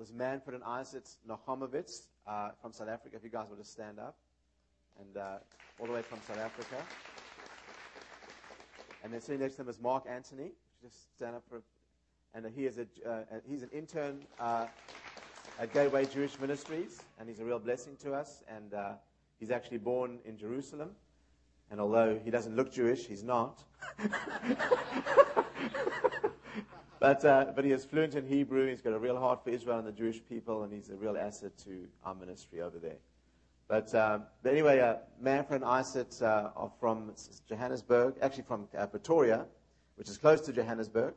was Manfred and Isaac Nochomovitz uh, from South Africa. If you guys would just stand up. And uh, all the way from South Africa. And then sitting next to him is Mark Anthony. Just stand up for. And he is a, uh, he's an intern uh, at Gateway Jewish Ministries, and he's a real blessing to us. And uh, he's actually born in Jerusalem. And although he doesn't look Jewish, he's not. but, uh, but he is fluent in Hebrew. He's got a real heart for Israel and the Jewish people, and he's a real asset to our ministry over there. But, um, but anyway, uh, Manfred and Isaac uh, are from Johannesburg, actually from uh, Pretoria, which is close to Johannesburg.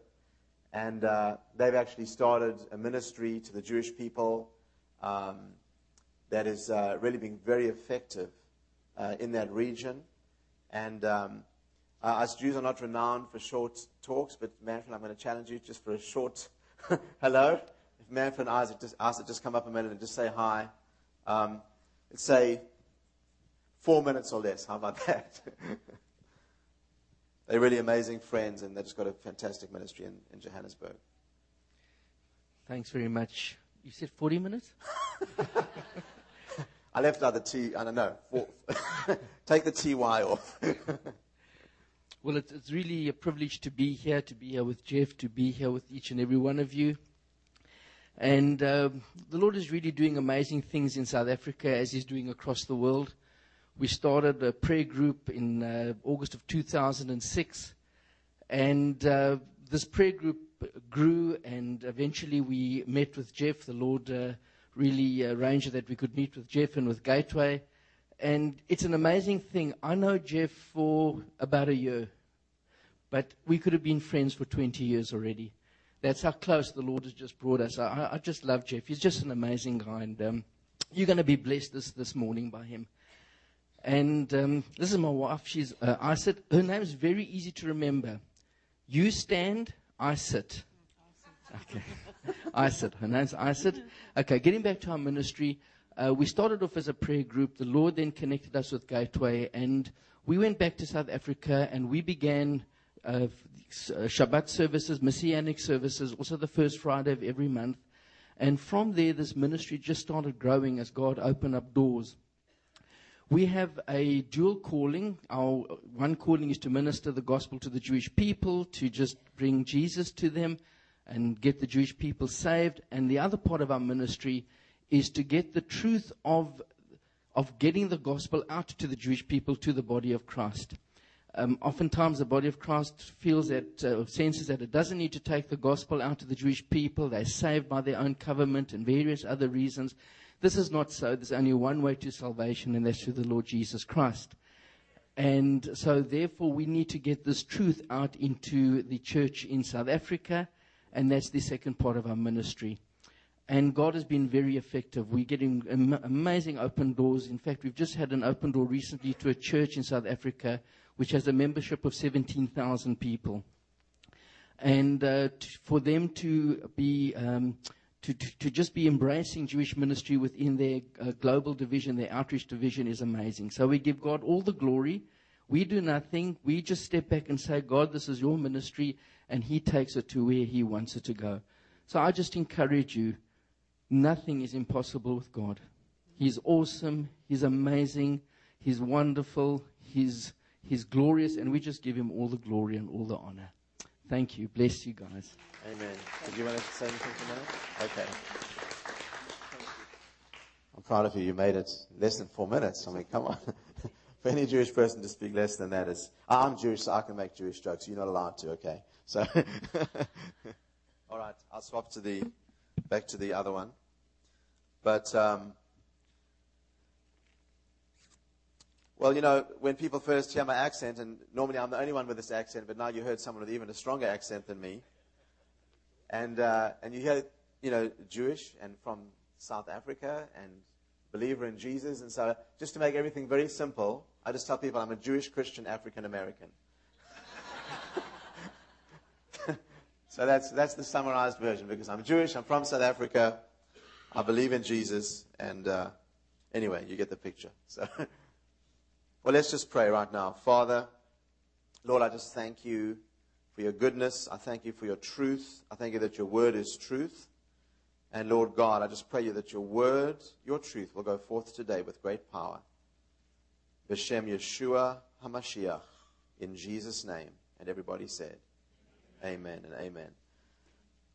And uh, they've actually started a ministry to the Jewish people um, that is uh, really being very effective uh, in that region. And um, us Jews are not renowned for short talks, but Manfred, I'm going to challenge you just for a short hello. If Manfred and Isaac just, Isaac just come up a minute and just say hi. Um, Let's say four minutes or less. How about that? They're really amazing friends, and they've just got a fantastic ministry in, in Johannesburg. Thanks very much. You said 40 minutes? I left out the T, I don't know. Take the TY off. Well, it's, it's really a privilege to be here, to be here with Jeff, to be here with each and every one of you. And uh, the Lord is really doing amazing things in South Africa as He's doing across the world. We started a prayer group in uh, August of 2006, and uh, this prayer group grew, and eventually we met with Jeff. The Lord uh, really arranged that we could meet with Jeff and with Gateway. And it's an amazing thing. I know Jeff for about a year, but we could have been friends for 20 years already. That's how close the Lord has just brought us. I, I just love Jeff. He's just an amazing guy, and um, you're going to be blessed this, this morning by him. And um, this is my wife. She's uh, I sit. Her name's very easy to remember. You stand, I sit. Okay, I sit. Her name's I sit. Okay, getting back to our ministry. Uh, we started off as a prayer group. The Lord then connected us with Gateway, and we went back to South Africa and we began uh, Shabbat services, Messianic services, also the first Friday of every month. And from there, this ministry just started growing as God opened up doors. We have a dual calling. Our one calling is to minister the gospel to the Jewish people, to just bring Jesus to them and get the Jewish people saved. And the other part of our ministry is to get the truth of, of getting the gospel out to the Jewish people, to the body of Christ. Um, oftentimes, the body of Christ feels that, uh, senses that it doesn't need to take the gospel out to the Jewish people. They're saved by their own covenant and various other reasons. This is not so. There's only one way to salvation, and that's through the Lord Jesus Christ. And so, therefore, we need to get this truth out into the church in South Africa, and that's the second part of our ministry. And God has been very effective. We're getting am- amazing open doors. In fact, we've just had an open door recently to a church in South Africa which has a membership of 17,000 people. And uh, t- for them to be um, to, to, to, just be embracing Jewish ministry within their uh, global division, their outreach division, is amazing. So we give God all the glory. We do nothing. We just step back and say, God, this is your ministry, and He takes it to where He wants it to go. So I just encourage you nothing is impossible with God. He's awesome. He's amazing. He's wonderful. He's He's glorious, and we just give him all the glory and all the honor. Thank you. Bless you guys. Amen. Did you want to say anything for a minute? Okay. I'm proud of you. You made it less than four minutes. I mean, come on. for any Jewish person to speak less than that is, ah, I'm Jewish, so I can make Jewish jokes. You're not allowed to, okay? So, all right, I'll swap to the, back to the other one. But, um, Well, you know, when people first hear my accent, and normally I'm the only one with this accent, but now you heard someone with even a stronger accent than me, and uh, and you hear, you know, Jewish and from South Africa and believer in Jesus, and so just to make everything very simple, I just tell people I'm a Jewish Christian African American. so that's that's the summarized version because I'm Jewish, I'm from South Africa, I believe in Jesus, and uh, anyway, you get the picture. So. Well, let's just pray right now. Father, Lord, I just thank you for your goodness. I thank you for your truth. I thank you that your word is truth. And Lord God, I just pray you that your word, your truth will go forth today with great power. B'Shem Yeshua HaMashiach, in Jesus' name. And everybody said, Amen and amen.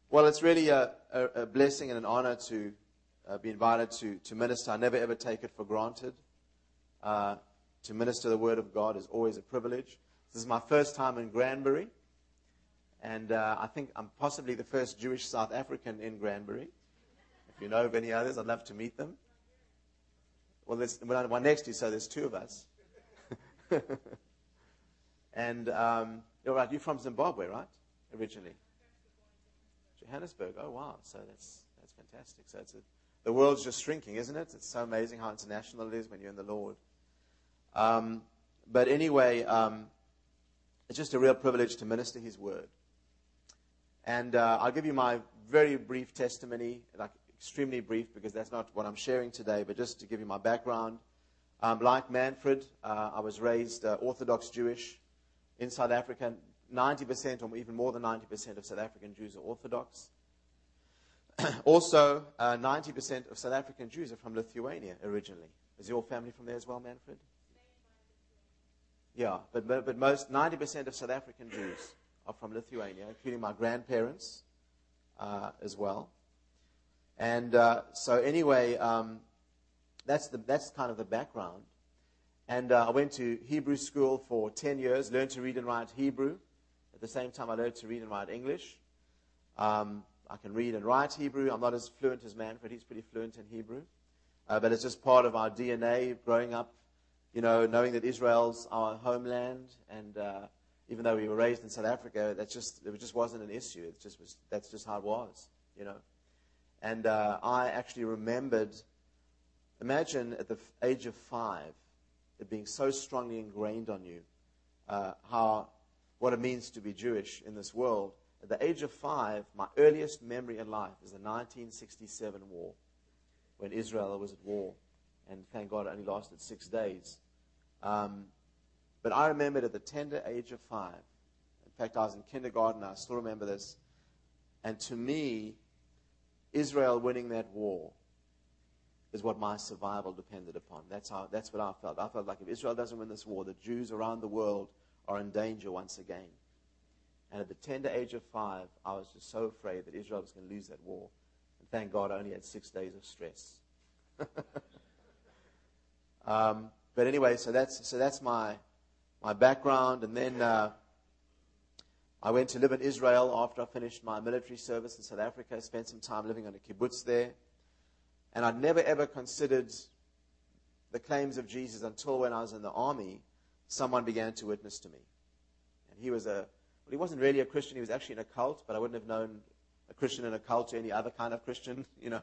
Well, it's really a, a, a blessing and an honor to uh, be invited to, to minister. I never ever take it for granted. Uh, to minister the Word of God is always a privilege. This is my first time in Granbury, and uh, I think I'm possibly the first Jewish South African in Granbury. If you know of any others, I'd love to meet them. Well, there's one next to you, so there's two of us. and um, you're right, you're from Zimbabwe, right? Originally. Johannesburg. Oh, wow. So that's, that's fantastic. So it's a, the world's just shrinking, isn't it? It's so amazing how international it is when you're in the Lord. Um, but anyway, um, it's just a real privilege to minister His word. And uh, I'll give you my very brief testimony, like extremely brief because that's not what I'm sharing today, but just to give you my background. Um, like Manfred, uh, I was raised uh, Orthodox Jewish in South Africa. 90% or even more than 90% of South African Jews are Orthodox. also, uh, 90% of South African Jews are from Lithuania originally. Is your family from there as well, Manfred? Yeah, but, but, most, 90% of South African Jews are from Lithuania, including my grandparents uh, as well. And uh, so, anyway, um, that's, the, that's kind of the background. And uh, I went to Hebrew school for 10 years, learned to read and write Hebrew. At the same time, I learned to read and write English. Um, I can read and write Hebrew. I'm not as fluent as Manfred. He's pretty fluent in Hebrew. Uh, but it's just part of our DNA growing up, you know, knowing that Israel's our homeland. And uh, even though we were raised in South Africa, that just, it just wasn't an issue. It just was, that's just how it was, you know. And uh, I actually remembered, imagine at the age of five, it being so strongly ingrained on you, uh, how what it means to be Jewish in this world. At the age of five, my earliest memory in life is the 1967 war, when Israel was at war. And thank God it only lasted six days. Um, but I remembered at the tender age of five. In fact, I was in kindergarten, I still remember this. And to me, Israel winning that war is what my survival depended upon. That's, how, that's what I felt. I felt like if Israel doesn't win this war, the Jews around the world are in danger once again. And at the tender age of five, I was just so afraid that Israel was going to lose that war. And thank God I only had six days of stress. um, but anyway, so that's, so that's my, my background. And then uh, I went to live in Israel after I finished my military service in South Africa. Spent some time living on a kibbutz there. And I'd never ever considered the claims of Jesus until when I was in the army someone began to witness to me. And he was a, well, he wasn't really a Christian. He was actually in a cult, but I wouldn't have known a Christian in a cult or any other kind of Christian, you know.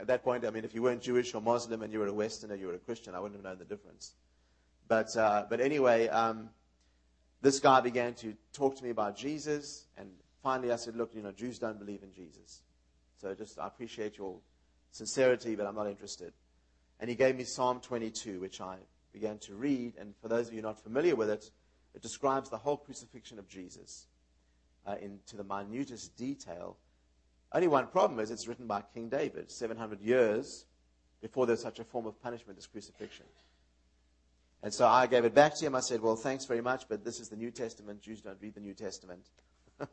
At that point, I mean, if you weren't Jewish or Muslim and you were a Westerner, you were a Christian, I wouldn't have known the difference. But, uh, but anyway, um, this guy began to talk to me about Jesus, and finally I said, look, you know, Jews don't believe in Jesus. So just, I appreciate your sincerity, but I'm not interested. And he gave me Psalm 22, which I began to read, and for those of you not familiar with it, it describes the whole crucifixion of Jesus uh, into the minutest detail. Only one problem is it's written by King David, 700 years before there's such a form of punishment as crucifixion. And so I gave it back to him. I said, Well, thanks very much, but this is the New Testament. Jews don't read the New Testament. and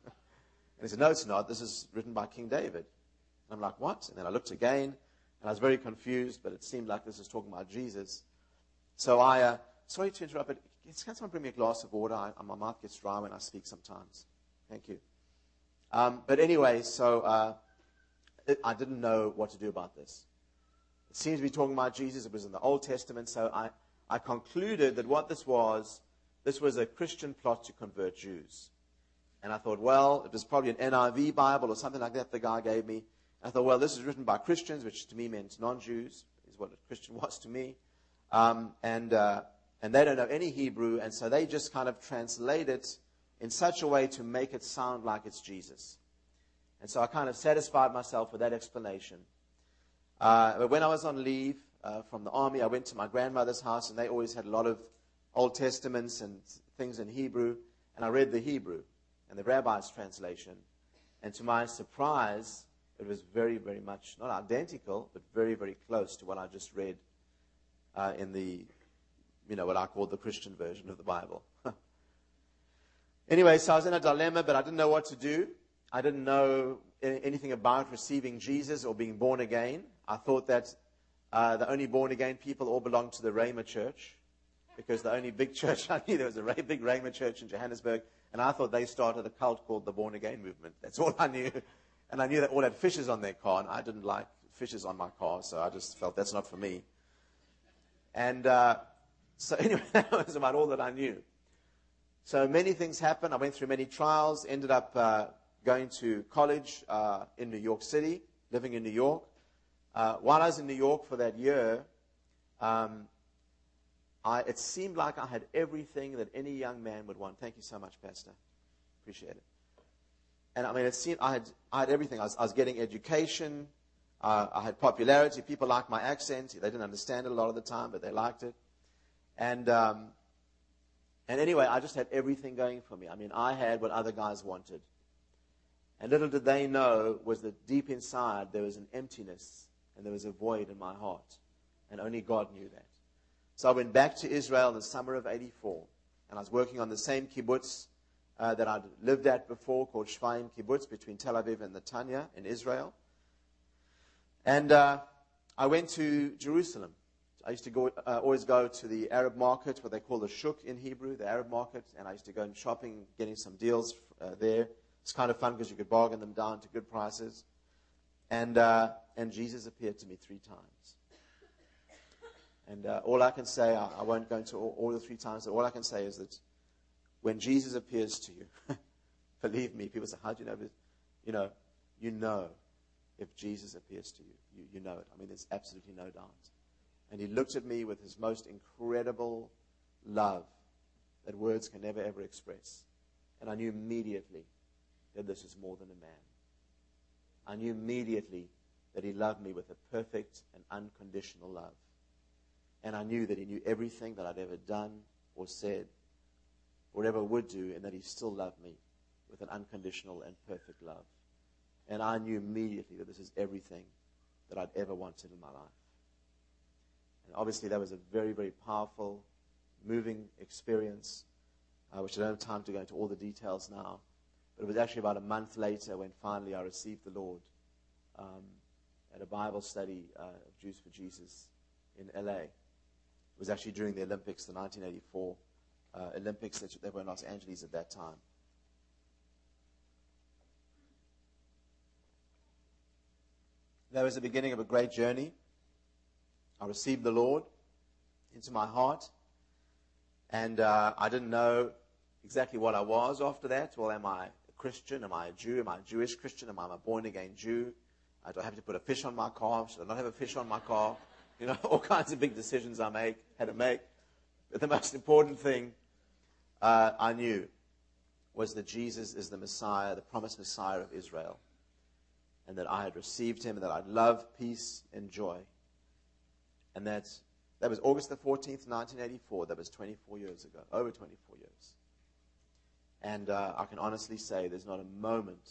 he said, No, it's not. This is written by King David. And I'm like, What? And then I looked again, and I was very confused, but it seemed like this was talking about Jesus. So I, uh, sorry to interrupt, but can someone bring me a glass of water? I, my mouth gets dry when I speak sometimes. Thank you. Um, but anyway, so uh, it, I didn't know what to do about this. It seems to be talking about Jesus. It was in the Old Testament, so I, I concluded that what this was, this was a Christian plot to convert Jews. And I thought, well, it was probably an NIV Bible or something like that the guy gave me. I thought, well, this is written by Christians, which to me meant non-Jews, is what a Christian was to me. Um, and, uh, and they don't know any Hebrew, and so they just kind of translate it in such a way to make it sound like it's Jesus. And so I kind of satisfied myself with that explanation. Uh, but when I was on leave uh, from the army, I went to my grandmother's house, and they always had a lot of Old Testaments and things in Hebrew, and I read the Hebrew and the rabbi's translation. And to my surprise, it was very, very much, not identical, but very, very close to what I just read uh, in the, you know, what I call the Christian version of the Bible. anyway, so I was in a dilemma, but I didn't know what to do. I didn't know anything about receiving Jesus or being born again. I thought that uh, the only born again people all belonged to the Rhema church because the only big church I knew, there was a big Rhema church in Johannesburg, and I thought they started a cult called the Born Again Movement. That's all I knew. And I knew that all had fishes on their car, and I didn't like fishes on my car, so I just felt that's not for me. And uh, so, anyway, that was about all that I knew. So many things happened. I went through many trials, ended up uh, going to college uh, in New York City, living in New York. Uh, while I was in New York for that year, um, I, it seemed like I had everything that any young man would want. Thank you so much, Pastor. Appreciate it. And I mean, it seemed I had, I had everything. I was, I was getting education. Uh, I had popularity. People liked my accent. They didn't understand it a lot of the time, but they liked it. And, um, and anyway, I just had everything going for me. I mean, I had what other guys wanted. And little did they know was that deep inside there was an emptiness and there was a void in my heart. And only God knew that. So I went back to Israel in the summer of 84. And I was working on the same kibbutz uh, that I'd lived at before called Shefayim Kibbutz between Tel Aviv and Netanya in Israel. And uh, I went to Jerusalem. I used to go, uh, always go to the Arab market, what they call the shuk in Hebrew, the Arab market, and I used to go and shopping, getting some deals uh, there. It's kind of fun because you could bargain them down to good prices. And, uh, and Jesus appeared to me three times. And uh, all I can say, I, I, won't go into all, all the three times, but all I can say is that when Jesus appears to you, believe me, people say, How do you know? You know, you know if Jesus appears to you. you. You know it. I mean, there's absolutely no doubt. And he looked at me with his most incredible love that words can never, ever express. And I knew immediately that this is more than a man. I knew immediately that he loved me with a perfect and unconditional love. And I knew that he knew everything that I'd ever done or said or ever would do, and that he still loved me with an unconditional and perfect love. And I knew immediately that this is everything that I'd ever wanted in my life. And obviously, that was a very, very powerful, moving experience, uh, which I don't have time to go into all the details now. But it was actually about a month later when finally I received the Lord um, at a Bible study uh, of Jews for Jesus in LA. It was actually during the Olympics, the 1984 uh, Olympics that, that were in Los Angeles at that time. That was the beginning of a great journey. I received the Lord into my heart, and uh, I didn't know exactly what I was after that. Well, am I a Christian? Am I a Jew? Am I a Jewish Christian? Am I a born again Jew? Uh, do I have to put a fish on my car? Should I not have a fish on my car? You know, all kinds of big decisions I make, had to make. But the most important thing uh, I knew was that Jesus is the Messiah, the promised Messiah of Israel, and that I had received him, and that I'd love, peace, and joy. And that, that was August the 14th, 1984. That was 24 years ago, over 24 years. And uh, I can honestly say there's not a moment,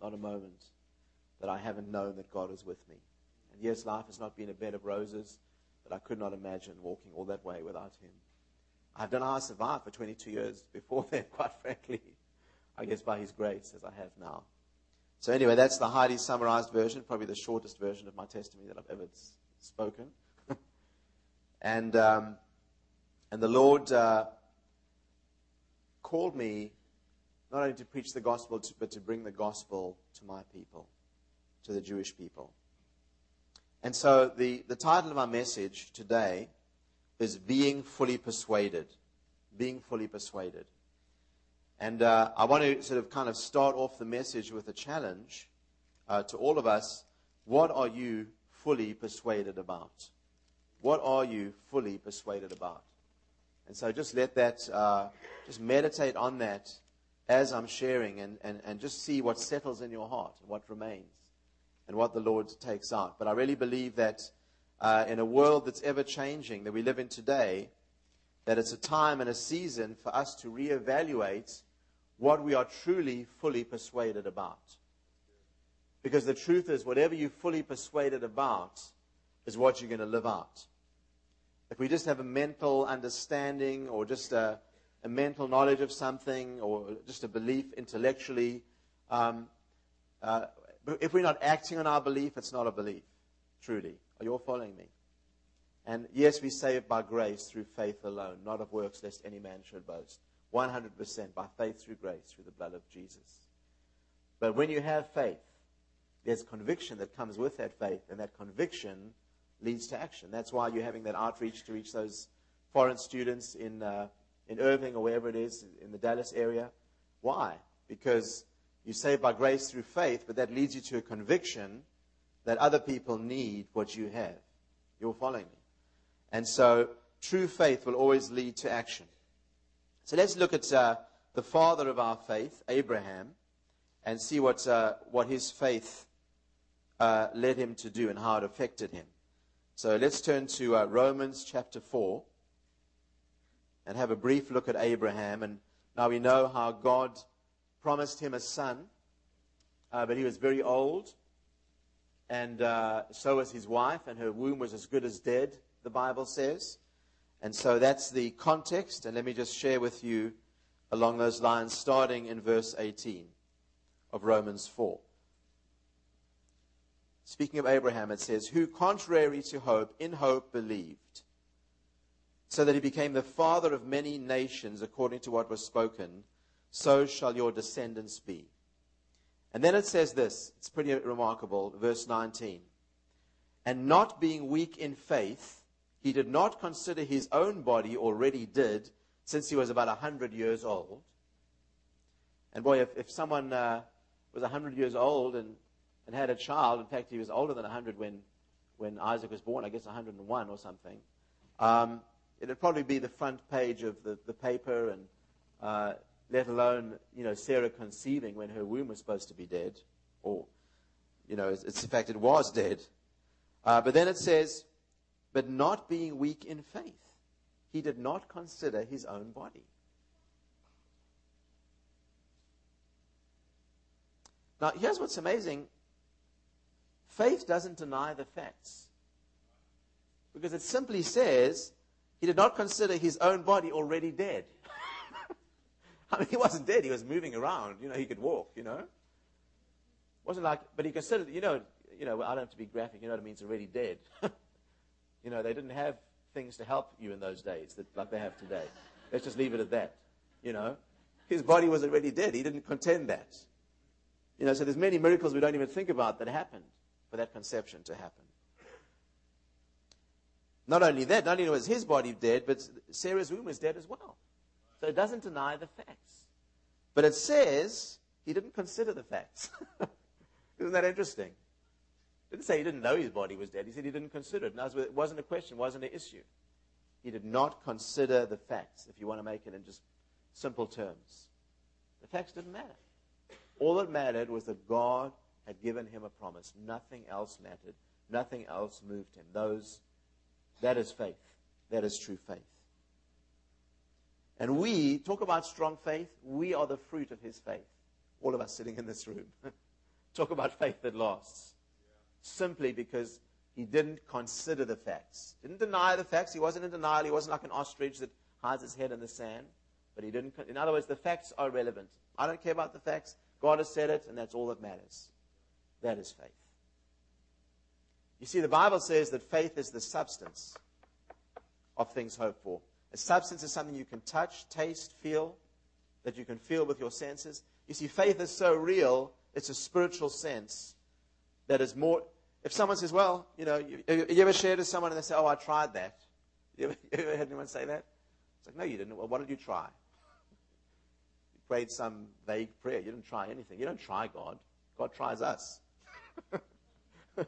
not a moment, that I haven't known that God is with me. And yes, life has not been a bed of roses, but I could not imagine walking all that way without Him. I don't know how I survived for 22 years before then, quite frankly. I guess by His grace, as I have now. So, anyway, that's the highly summarized version, probably the shortest version of my testimony that I've ever spoken. And, um, and the Lord uh, called me not only to preach the gospel, but to bring the gospel to my people, to the Jewish people. And so, the, the title of my message today is being fully persuaded. Being fully persuaded. And uh, I want to sort of kind of start off the message with a challenge uh, to all of us. What are you fully persuaded about? What are you fully persuaded about? And so just let that, uh, just meditate on that as I'm sharing and, and, and just see what settles in your heart what remains and what the Lord takes out. But I really believe that uh, in a world that's ever changing that we live in today, that it's a time and a season for us to reevaluate what we are truly fully persuaded about. Because the truth is, whatever you're fully persuaded about is what you're going to live out. If we just have a mental understanding or just a, a mental knowledge of something or just a belief intellectually, um, uh, if we're not acting on our belief, it's not a belief, truly. Are you all following me? And yes, we save by grace through faith alone, not of works, lest any man should boast. 100% by faith through grace, through the blood of Jesus. But when you have faith, there's conviction that comes with that faith, and that conviction leads to action. That's why you're having that outreach to reach those foreign students in, uh, in Irving or wherever it is in the Dallas area. Why? Because you save by grace through faith, but that leads you to a conviction that other people need what you have. You're following me. And so true faith will always lead to action. So let's look at uh, the father of our faith, Abraham, and see what, uh, what his faith uh, led him to do and how it affected him. So let's turn to uh, Romans chapter 4 and have a brief look at Abraham. And now we know how God promised him a son, uh, but he was very old. And uh, so was his wife, and her womb was as good as dead, the Bible says. And so that's the context. And let me just share with you along those lines, starting in verse 18 of Romans 4. Speaking of Abraham, it says, Who, contrary to hope, in hope believed, so that he became the father of many nations according to what was spoken, so shall your descendants be. And then it says this, it's pretty remarkable, verse 19. And not being weak in faith, he did not consider his own body already dead, since he was about a 100 years old. And boy, if, if someone uh, was a 100 years old and, and had a child, in fact, he was older than 100 when, when Isaac was born, I guess 101 or something, um, it would probably be the front page of the, the paper and uh, let alone, you know, Sarah conceiving when her womb was supposed to be dead, or, you know, it's, it's the fact it was dead. Uh, but then it says, but not being weak in faith, he did not consider his own body. Now, here's what's amazing faith doesn't deny the facts. Because it simply says he did not consider his own body already dead. I mean, he wasn't dead. He was moving around. You know, he could walk, you know. Wasn't like, but he considered, you know, you know, I don't have to be graphic. You know what it means already dead. you know, they didn't have things to help you in those days that, like they have today. Let's just leave it at that. You know, his body was already dead. He didn't contend that. You know, so there's many miracles we don't even think about that happened for that conception to happen. Not only that, not only was his body dead, but Sarah's womb was dead as well. So it doesn't deny the facts. But it says he didn't consider the facts. Isn't that interesting? It didn't say he didn't know his body was dead. He said he didn't consider it. it wasn't a question, it wasn't an issue. He did not consider the facts, if you want to make it in just simple terms. The facts didn't matter. All that mattered was that God had given him a promise. Nothing else mattered. Nothing else moved him. Those, that is faith. That is true faith. And we talk about strong faith. We are the fruit of his faith. All of us sitting in this room. talk about faith that lasts. Simply because he didn't consider the facts. Didn't deny the facts. He wasn't in denial. He wasn't like an ostrich that hides his head in the sand. But he didn't. In other words, the facts are relevant. I don't care about the facts. God has said it, and that's all that matters. That is faith. You see, the Bible says that faith is the substance of things hoped for. A substance is something you can touch, taste, feel, that you can feel with your senses. You see, faith is so real, it's a spiritual sense that is more. If someone says, well, you know, you, you ever shared with someone and they say, oh, I tried that? You ever, you ever had anyone say that? It's like, no, you didn't. Well, what did you try? You prayed some vague prayer. You didn't try anything. You don't try God. God tries us.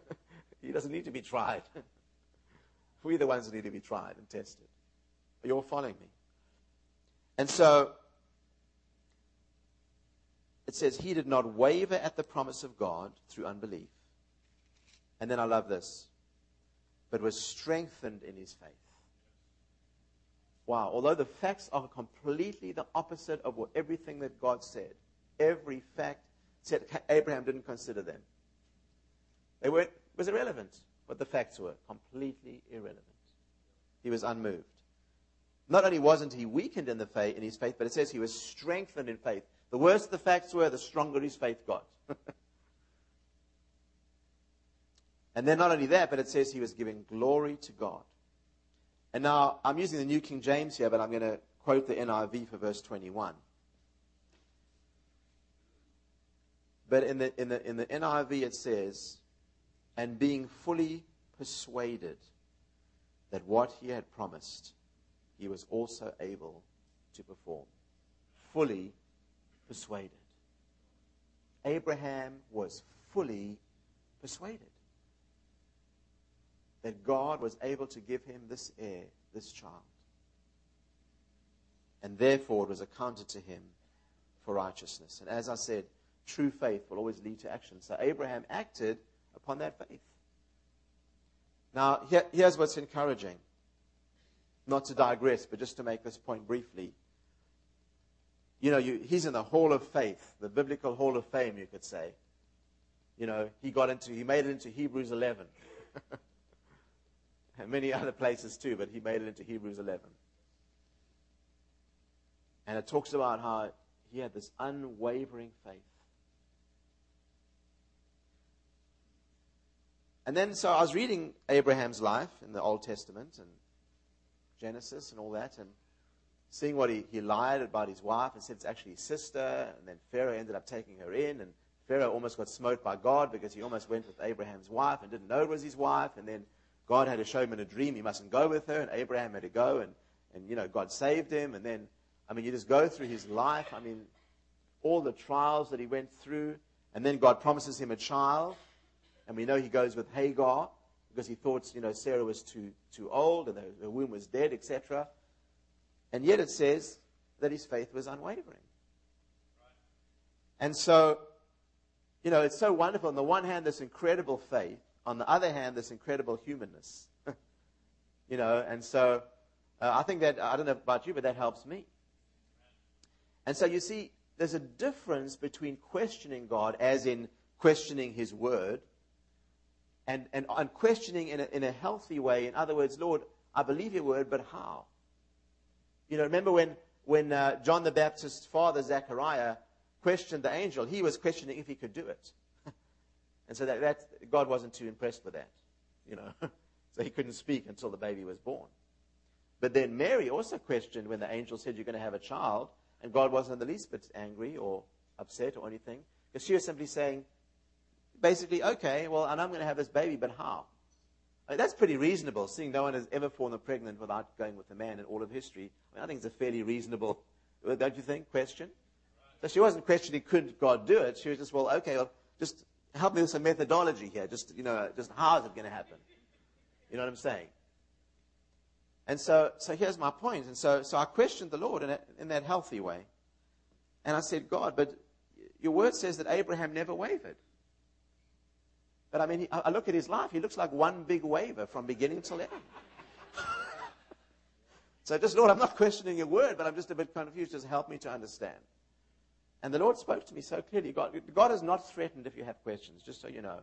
he doesn't need to be tried. We're the ones that need to be tried and tested. Are you all following me? And so it says he did not waver at the promise of God through unbelief. And then I love this, but was strengthened in his faith. Wow, although the facts are completely the opposite of what, everything that God said, every fact said Abraham didn't consider them. They weren't, it was irrelevant what the facts were. Completely irrelevant. He was unmoved. Not only wasn't he weakened in, the faith, in his faith, but it says he was strengthened in faith. The worse the facts were, the stronger his faith got. and then not only that, but it says he was giving glory to God. And now I'm using the New King James here, but I'm going to quote the NIV for verse 21. But in the, in the, in the NIV it says, and being fully persuaded that what he had promised, he was also able to perform. Fully persuaded. Abraham was fully persuaded that God was able to give him this heir, this child. And therefore it was accounted to him for righteousness. And as I said, true faith will always lead to action. So Abraham acted upon that faith. Now, here, here's what's encouraging. Not to digress, but just to make this point briefly. You know, you, he's in the hall of faith, the biblical hall of fame, you could say. You know, he got into, he made it into Hebrews 11. and many other places too, but he made it into Hebrews 11. And it talks about how he had this unwavering faith. And then, so I was reading Abraham's life in the Old Testament and Genesis and all that, and seeing what he, he lied about his wife and said it's actually his sister, and then Pharaoh ended up taking her in, and Pharaoh almost got smote by God because he almost went with Abraham's wife and didn't know it was his wife, and then God had to show him in a dream he mustn't go with her, and Abraham had to go, and, and you know, God saved him, and then, I mean, you just go through his life, I mean, all the trials that he went through, and then God promises him a child, and we know he goes with Hagar because he thought, you know, Sarah was too, too old and the, womb was dead, etc. And yet it says that his faith was unwavering. And so, you know, it's so wonderful. On the one hand, this incredible faith. On the other hand, this incredible humanness. you know, and so uh, I think that, I don't know about you, but that helps me. And so you see, there's a difference between questioning God, as in questioning his word, and, and, questioning in a, in a healthy way. In other words, Lord, I believe your word, but how? You know, remember when, when uh, John the Baptist's father, Zechariah, questioned the angel, he was questioning if he could do it. and so that, that, God wasn't too impressed with that, you know. so he couldn't speak until the baby was born. But then Mary also questioned when the angel said, You're going to have a child, and God wasn't the least bit angry or upset or anything, because she was simply saying, basically, okay, well, and I'm going to have this baby, but how? I mean, that's pretty reasonable, seeing no one has ever fallen pregnant without going with a man in all of history. I, mean, I think it's a fairly reasonable, don't you think, question? So she wasn't questioning, could God do it? She was just, well, okay, well, just help me with some methodology here. Just, you know, just how is it going to happen? You know what I'm saying? And so, so here's my point. And so, so I questioned the Lord in, a, in that healthy way. And I said, God, but your word says that Abraham never wavered. But I mean, I look at his life, he looks like one big waver from beginning till end. so just, Lord, I'm not questioning your word, but I'm just a bit confused. Just help me to understand. And the Lord spoke to me so clearly. God, God is not threatened if you have questions, just so you know.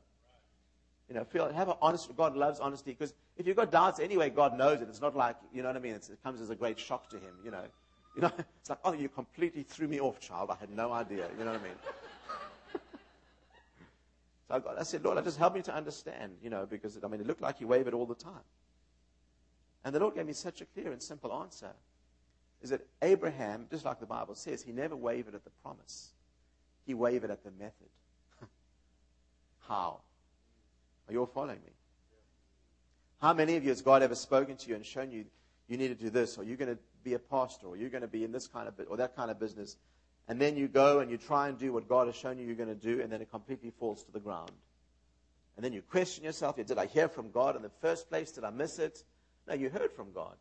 You know, feel, have an honest, God loves honesty because if you've got doubts anyway, God knows it. It's not like, you know what I mean? It's, it comes as a great shock to him, you know. You know, it's like, oh, you completely threw me off, child. I had no idea. You know what I mean? So I, got, I said, Lord, I just help me to understand, you know, because, I mean, it looked like he wavered all the time. And the Lord gave me such a clear and simple answer. Is that Abraham, just like the Bible says, he never wavered at the promise. He wavered at the method. How? Are you all following me? How many of you has God ever spoken to you and shown you you need to do this, or you're going to be a pastor, or you're going to be in this kind of or that kind of business, and then you go and you try and do what God has shown you you're going to do, and then it completely falls to the ground. And then you question yourself did I hear from God in the first place? Did I miss it? No, you heard from God.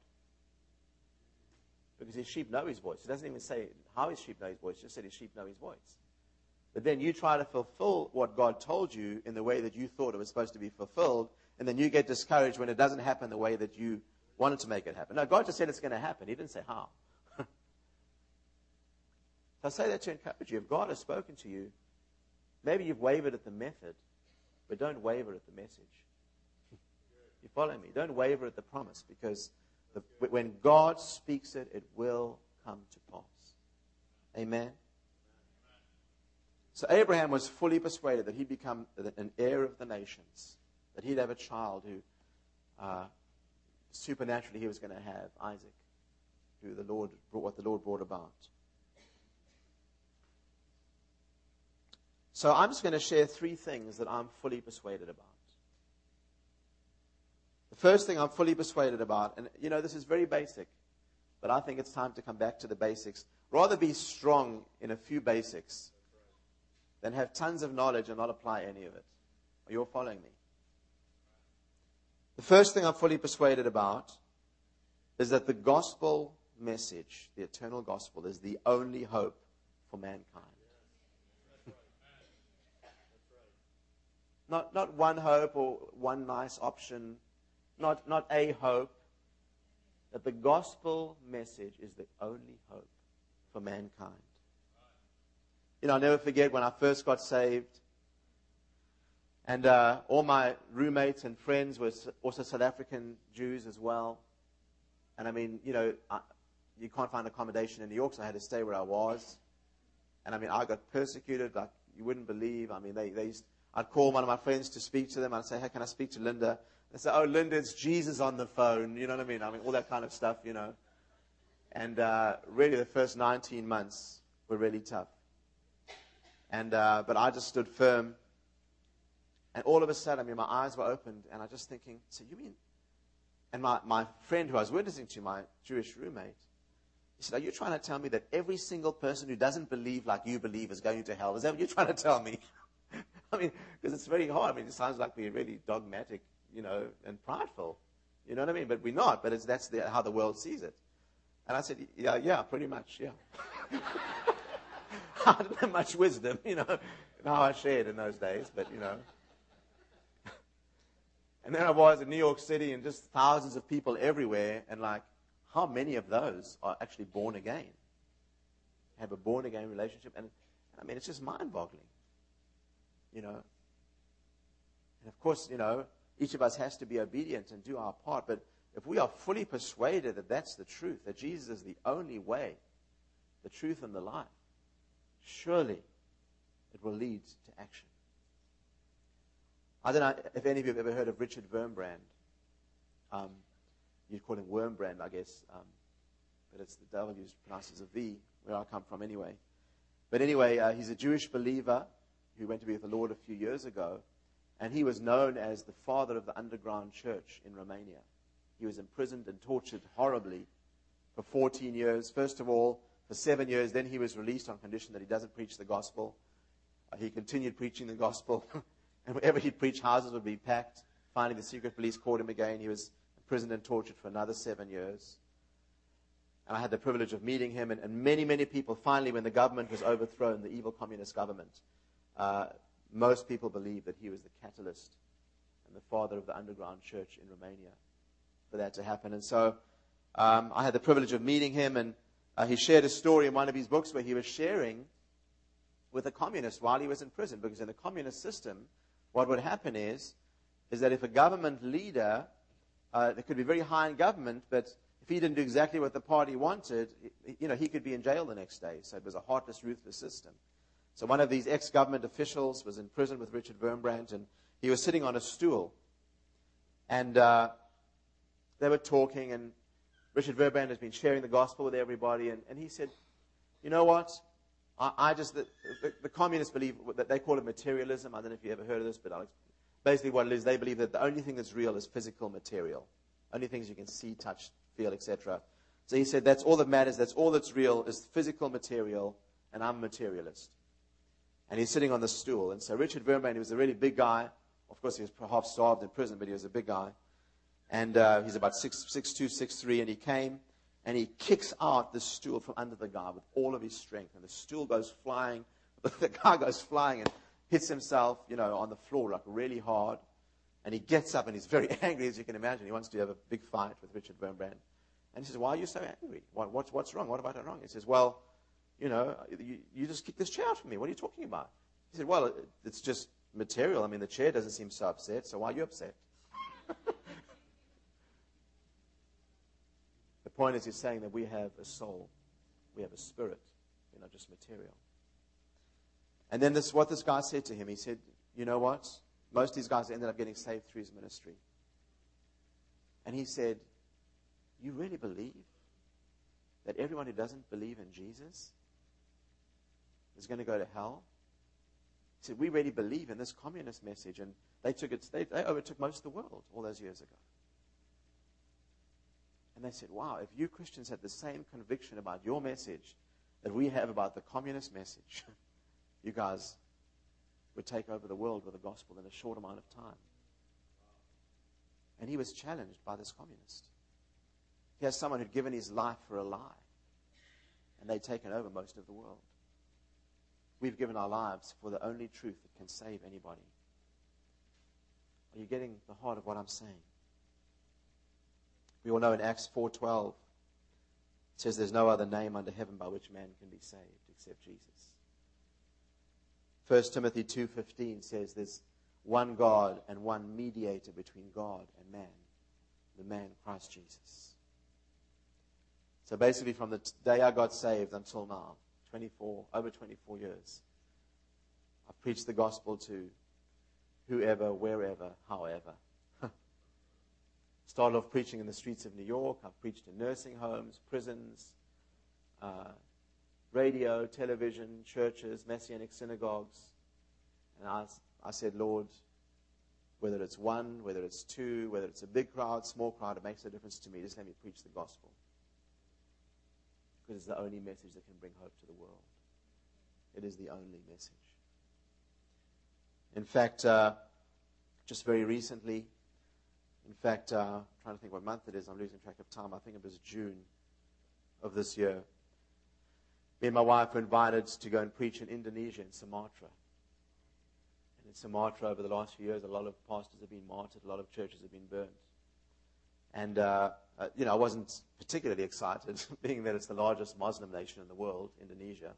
Because his sheep know his voice. It doesn't even say how his sheep know his voice, it just said his sheep know his voice. But then you try to fulfill what God told you in the way that you thought it was supposed to be fulfilled, and then you get discouraged when it doesn't happen the way that you wanted to make it happen. No, God just said it's going to happen. He didn't say how. So I say that to encourage you. If God has spoken to you, maybe you've wavered at the method, But don't waver at the message. You follow me? Don't waver at the promise because the, when God speaks it, it will come to pass. Amen. So Abraham was fully persuaded that he'd become an heir of the nations, that he'd have a child who uh, supernaturally he was going to have, Isaac, who the Lord brought, what the Lord brought about. So I'm just going to share three things that I'm fully persuaded about. The first thing I'm fully persuaded about, and you know, this is very basic, but I think it's time to come back to the basics. Rather be strong in a few basics than have tons of knowledge and not apply any of it. Are you all following me? The first thing I'm fully persuaded about is that the gospel message, the eternal gospel, is the only hope for mankind. Not, not one hope or one nice option, not, not a hope, that the gospel message is the only hope for mankind. You know, I'll never forget when I first got saved. And uh, all my roommates and friends were also South African Jews as well. And I mean, you know, I, you can't find accommodation in New York, so I had to stay where I was. And I mean, I got persecuted like you wouldn't believe. I mean, they, they used, I'd call one of my friends to speak to them. I'd say, hey, can I speak to Linda? They say, oh, Linda, it's Jesus on the phone. You know what I mean? I mean, all that kind of stuff, you know. And uh, really, the first 19 months were really tough. And, uh, but I just stood firm. And all of a sudden, I mean, my eyes were opened, and I was just thinking, so you mean? And my, my friend who I was witnessing to, my Jewish roommate, he said, Are you trying to tell me that every single person who doesn't believe like you believe is going to hell? Is that what you're trying to tell me? I mean, because it's very hard. I mean, it sounds like we're really dogmatic, you know, and prideful. You know what I mean? But we're not. But that's the, how the world sees it. And I said, Yeah, yeah, pretty much, yeah. I didn't have much wisdom, you know, how I shared in those days, but, you know. And then I was in New York City and just thousands of people everywhere, and like, how many of those are actually born again? Have a born again relationship? And I mean, it's just mind boggling. You know? And of course, you know, each of us has to be obedient and do our part, but if we are fully persuaded that that's the truth, that Jesus is the only way, the truth, and the life, surely it will lead to action. I don't know if any of you have ever heard of Richard Wurmbrand. Um, you'd call him Wormbrand, I guess, um, but it's the W as a V, where I come from anyway. But anyway, uh, he's a Jewish believer who went to be with the Lord a few years ago, and he was known as the father of the underground church in Romania. He was imprisoned and tortured horribly for 14 years. First of all, for seven years. Then he was released on condition that he doesn't preach the gospel. Uh, he continued preaching the gospel, and wherever he'd preach, houses would be packed. Finally, the secret police caught him again. He was imprisoned and tortured for another seven years. And I had the privilege of meeting him, and, and many, many people, finally, when the government was overthrown, the evil communist government, uh, most people believe that he was the catalyst and the father of the underground church in Romania for that to happen. And so um, I had the privilege of meeting him, and uh, he shared a story in one of his books where he was sharing with a communist while he was in prison. Because in the communist system, what would happen is, is that if a government leader, uh, could be very high in government, but if he didn't do exactly what the party wanted, you know, he could be in jail the next day. So it was a heartless, ruthless system. So one of these ex-government officials was in prison with Richard Wurmbrand, and he was sitting on a stool. And uh, they were talking, and Richard Wurmbrand has been sharing the gospel with everybody, and, and he said, You know what? I, I just, the, the, the, communists believe that they call it materialism. I don't know if you ever heard of this, but Alex, basically what it is, they believe that the only thing that's real is physical material. Only things you can see, touch, feel, etc. So he said, That's all that matters, that's all that's real is physical material, and I'm a materialist. And he's sitting on the stool. And so Richard Wurmbrand, he was a really big guy. Of course, he was half starved in prison, but he was a big guy. And uh, he's about six, six two, six three, and he came and he kicks out the stool from under the guy with all of his strength, and the stool goes flying. The guy goes flying and hits himself, you know, on the floor like really hard. And he gets up and he's very angry, as you can imagine. He wants to have a big fight with Richard Wurmbrand. And he says, "Why are you so angry? What, what's, what's wrong? What have I wrong?" He says, "Well, you know, you, you just kicked this chair out from me. What are you talking about?" He said, "Well, it, it's just material. I mean, the chair doesn't seem so upset, so why are you upset? the point is, he's saying that we have a soul, we have a spirit, we're not just material. And then this what this guy said to him. He said, You know what? Most of these guys ended up getting saved through his ministry. And he said, You really believe that everyone who doesn't believe in Jesus is going to go to hell? He said, We really believe in this communist message. And they, took it, they, they overtook most of the world all those years ago. And they said, Wow, if you Christians had the same conviction about your message that we have about the communist message, you guys would take over the world with the gospel in a short amount of time. And he was challenged by this communist. He has someone who'd given his life for a lie. And they'd taken over most of the world. We've given our lives for the only truth that can save anybody. Are you getting the heart of what I'm saying? We all know in Acts 4:12 it says there's no other name under heaven by which man can be saved except Jesus. 1 Timothy 2:15 says there's one God and one mediator between God and man, the man Christ Jesus. So basically, from the day I got saved until now, 24, over 24 years, I've preached the gospel to whoever, wherever, however. Started off preaching in the streets of New York. I've preached in nursing homes, prisons, uh, radio, television, churches, messianic synagogues. And I, I said, Lord, whether it's one, whether it's two, whether it's a big crowd, small crowd, it makes no difference to me. Just let me preach the gospel because it's the only message that can bring hope to the world. It is the only message. In fact, uh, just very recently, in fact, uh, trying to think what month it is, I'm losing track of time. I think it was June of this year. Me and my wife were invited to go and preach in Indonesia, in Sumatra. And in Sumatra, over the last few years, a lot of pastors have been martyred, a lot of churches have been burned. And, uh, uh, you know, I wasn't particularly excited, being that it's the largest Muslim nation in the world, Indonesia.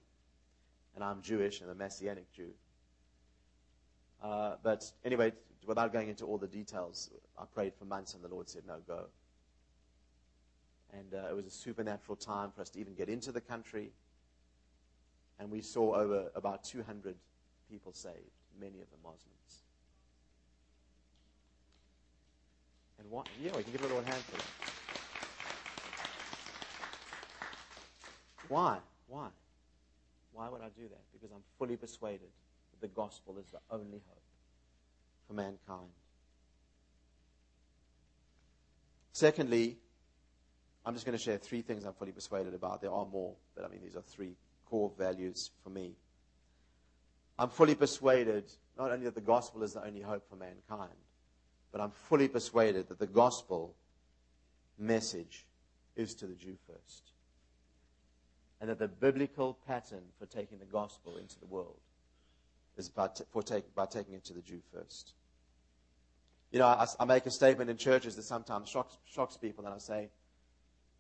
And I'm Jewish and a Messianic Jew. Uh, but anyway, without going into all the details, I prayed for months and the Lord said, no, go. And uh, it was a supernatural time for us to even get into the country. And we saw over about 200 people saved, many of them Muslims. And why? Yeah, we can give a little hand for that. Why? Why? Why would I do that? Because I'm fully persuaded that the gospel is the only hope for mankind. Secondly, I'm just going to share three things I'm fully persuaded about. There are more, but I mean, these are three core values for me. I'm fully persuaded not only that the gospel is the only hope for mankind, but I'm fully persuaded that the gospel message is to the Jew first. And that the biblical pattern for taking the gospel into the world is by, t- take, by taking it to the Jew first. You know, I, I, make a statement in churches that sometimes shocks, shocks people, and I say,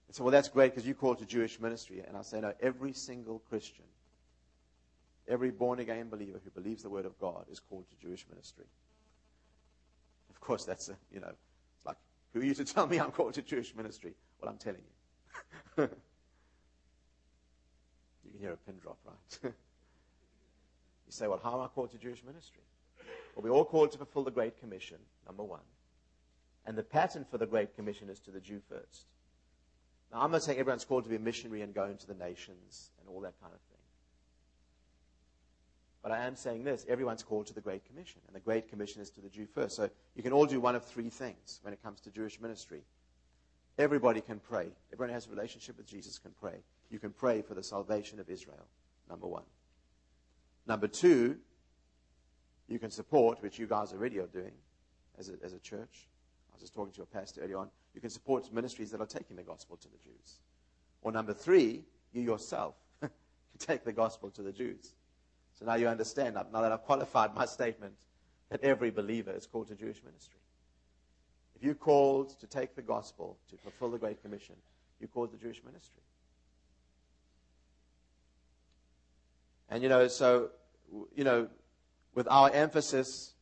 I say, well, that's great because you call to Jewish ministry. And I say, no, every single Christian, every born again believer who believes the word of God is called to Jewish ministry. Of course, that's a, you know, like, who are you to tell me I'm called to Jewish ministry? Well, I'm telling you. you can hear a pin drop, right? you say, well, how am I called to Jewish ministry? Well, we're all called to fulfill the Great Commission, number one. And the pattern for the Great Commission is to the Jew first. Now, I'm not saying everyone's called to be a missionary and go into the nations and all that kind of thing. But I am saying this everyone's called to the Great Commission, and the Great Commission is to the Jew first. So you can all do one of three things when it comes to Jewish ministry. Everybody can pray. Everyone who has a relationship with Jesus can pray. You can pray for the salvation of Israel, number one. Number two, you can support, which you guys already are doing as a, as a church. I was just talking to a pastor earlier on. You can support ministries that are taking the gospel to the Jews. Or number three, you yourself can take the gospel to the Jews. So now you understand, now that I've qualified my statement, that every believer is called to Jewish ministry. If you're called to take the gospel, to fulfill the Great Commission, you're called to Jewish ministry. And you know, so, you know, with our emphasis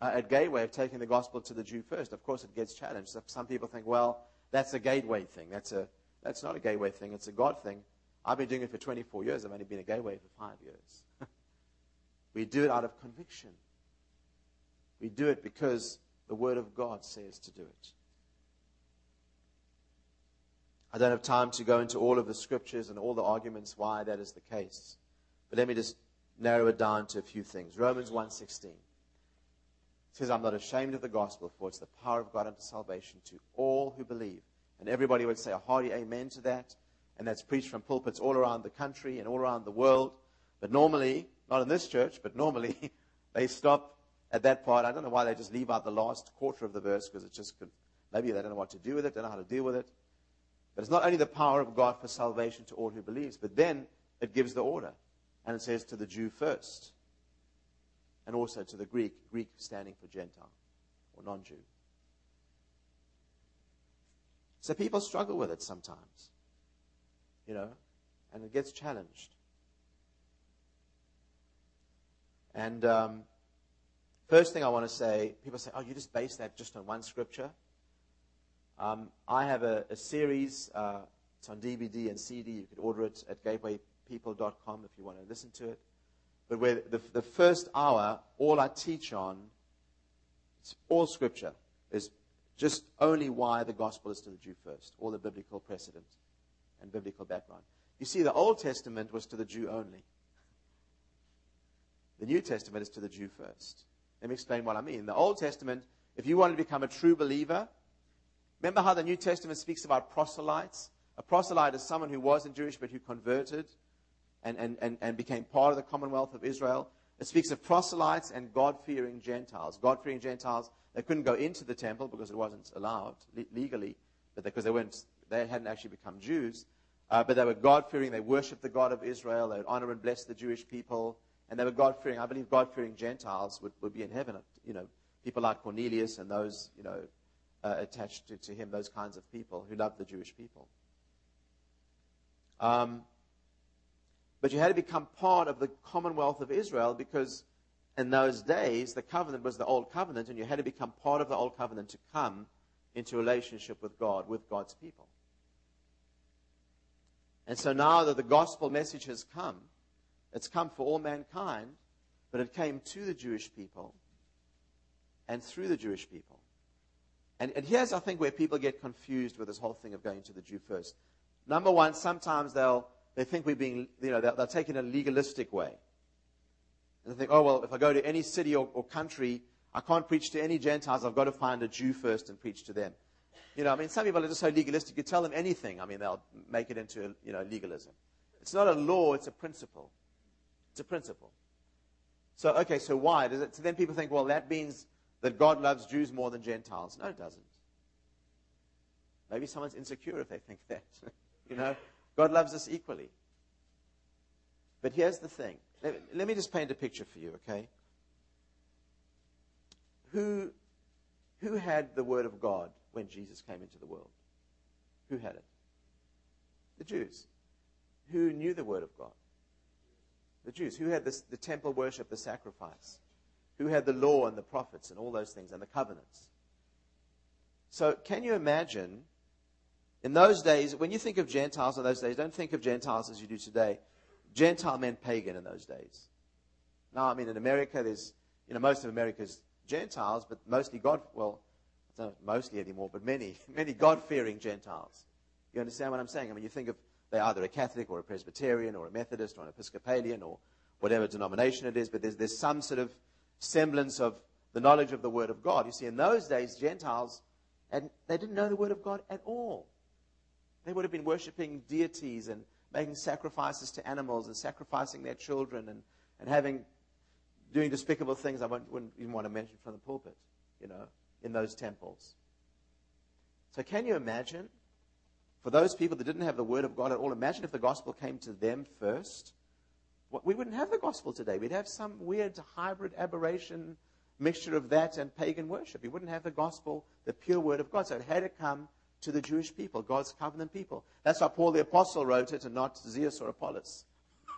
uh, at Gateway of taking the gospel to the Jew first. Of course, it gets challenged. Some people think, well, that's a gateway thing. That's, a, that's not a gateway thing, it's a God thing. I've been doing it for 24 years. I've only been a gateway for five years. we do it out of conviction. We do it because the Word of God says to do it. I don't have time to go into all of the scriptures and all the arguments why that is the case. But let me just narrow it down to a few things. Romans 1:16 says, "I'm not ashamed of the gospel, for it's the power of God unto salvation to all who believe." And everybody would say a hearty amen to that. And that's preached from pulpits all around the country and all around the world. But normally, not in this church, but normally, they stop at that part. I don't know why they just leave out the last quarter of the verse because it's just maybe they don't know what to do with it, don't know how to deal with it. But it's not only the power of God for salvation to all who believes, but then it gives the order. And it says to the Jew first. And also to the Greek, Greek standing for Gentile or non Jew. So people struggle with it sometimes, you know, and it gets challenged. And um, first thing I want to say, people say, oh, you just base that just on one scripture. Um, I have a, a series. Uh, it's on DVD and CD. You could order it at gatewaypeople.com if you want to listen to it. But where the, the first hour, all I teach on, it's all scripture, is just only why the gospel is to the Jew first, all the biblical precedent and biblical background. You see, the Old Testament was to the Jew only. The New Testament is to the Jew first. Let me explain what I mean. The Old Testament, if you want to become a true believer, remember how the New Testament speaks about proselytes? A proselyte is someone who wasn't Jewish but who converted and, and, and, and became part of the commonwealth of Israel. It speaks of proselytes and God fearing Gentiles. God fearing Gentiles, they couldn't go into the temple because it wasn't allowed legally, but because they, weren't, they hadn't actually become Jews. Uh, but they were God fearing. They worshiped the God of Israel. They would honor and bless the Jewish people. And they were God fearing. I believe God fearing Gentiles would, would be in heaven. You know, people like Cornelius and those, you know, uh, attached to, to him, those kinds of people who loved the Jewish people. Um, but you had to become part of the commonwealth of Israel because in those days the covenant was the old covenant, and you had to become part of the old covenant to come into relationship with God, with God's people. And so now that the gospel message has come, it's come for all mankind, but it came to the Jewish people and through the Jewish people. And, and here's, I think, where people get confused with this whole thing of going to the Jew first. Number one, sometimes they'll they think we're being, you know, they're, they're taking a legalistic way. And they think, oh, well, if I go to any city or, or country, I can't preach to any Gentiles. I've got to find a Jew first and preach to them. You know, I mean, some people are just so legalistic. You tell them anything, I mean, they'll make it into, you know, legalism. It's not a law, it's a principle. It's a principle. So, okay, so why? Does it, so then people think, well, that means that God loves Jews more than Gentiles. No, it doesn't. Maybe someone's insecure if they think that. you know, God loves us equally. But here's the thing. Let, me just paint a picture for you, okay? Who, who had the Word of God when Jesus came into the world? Who had it? The Jews. Who knew the Word of God? The Jews. Who had this, the temple worship, the sacrifice? Who had the law and the prophets and all those things and the covenants? So, can you imagine in those days, when you think of Gentiles in those days, don't think of Gentiles as you do today. Gentile meant pagan in those days. Now, I mean, in America, there's, you know, most of America's Gentiles, but mostly God, well, not mostly anymore, but many, many God fearing Gentiles. You understand what I'm saying? I mean, you think of they're either a Catholic or a Presbyterian or a Methodist or an Episcopalian or whatever denomination it is, but there's, there's some sort of semblance of the knowledge of the Word of God. You see, in those days, Gentiles, and they didn't know the Word of God at all. They would have been worshiping deities and making sacrifices to animals and sacrificing their children and, and having doing despicable things I wouldn't even want to mention from the pulpit, you know, in those temples. So can you imagine? For those people that didn't have the word of God at all, imagine if the gospel came to them first. We wouldn't have the gospel today. We'd have some weird hybrid aberration mixture of that and pagan worship. We wouldn't have the gospel, the pure word of God. So it had to come to the Jewish people, God's covenant people. That's why Paul the Apostle wrote it and not Zeus or Apollos.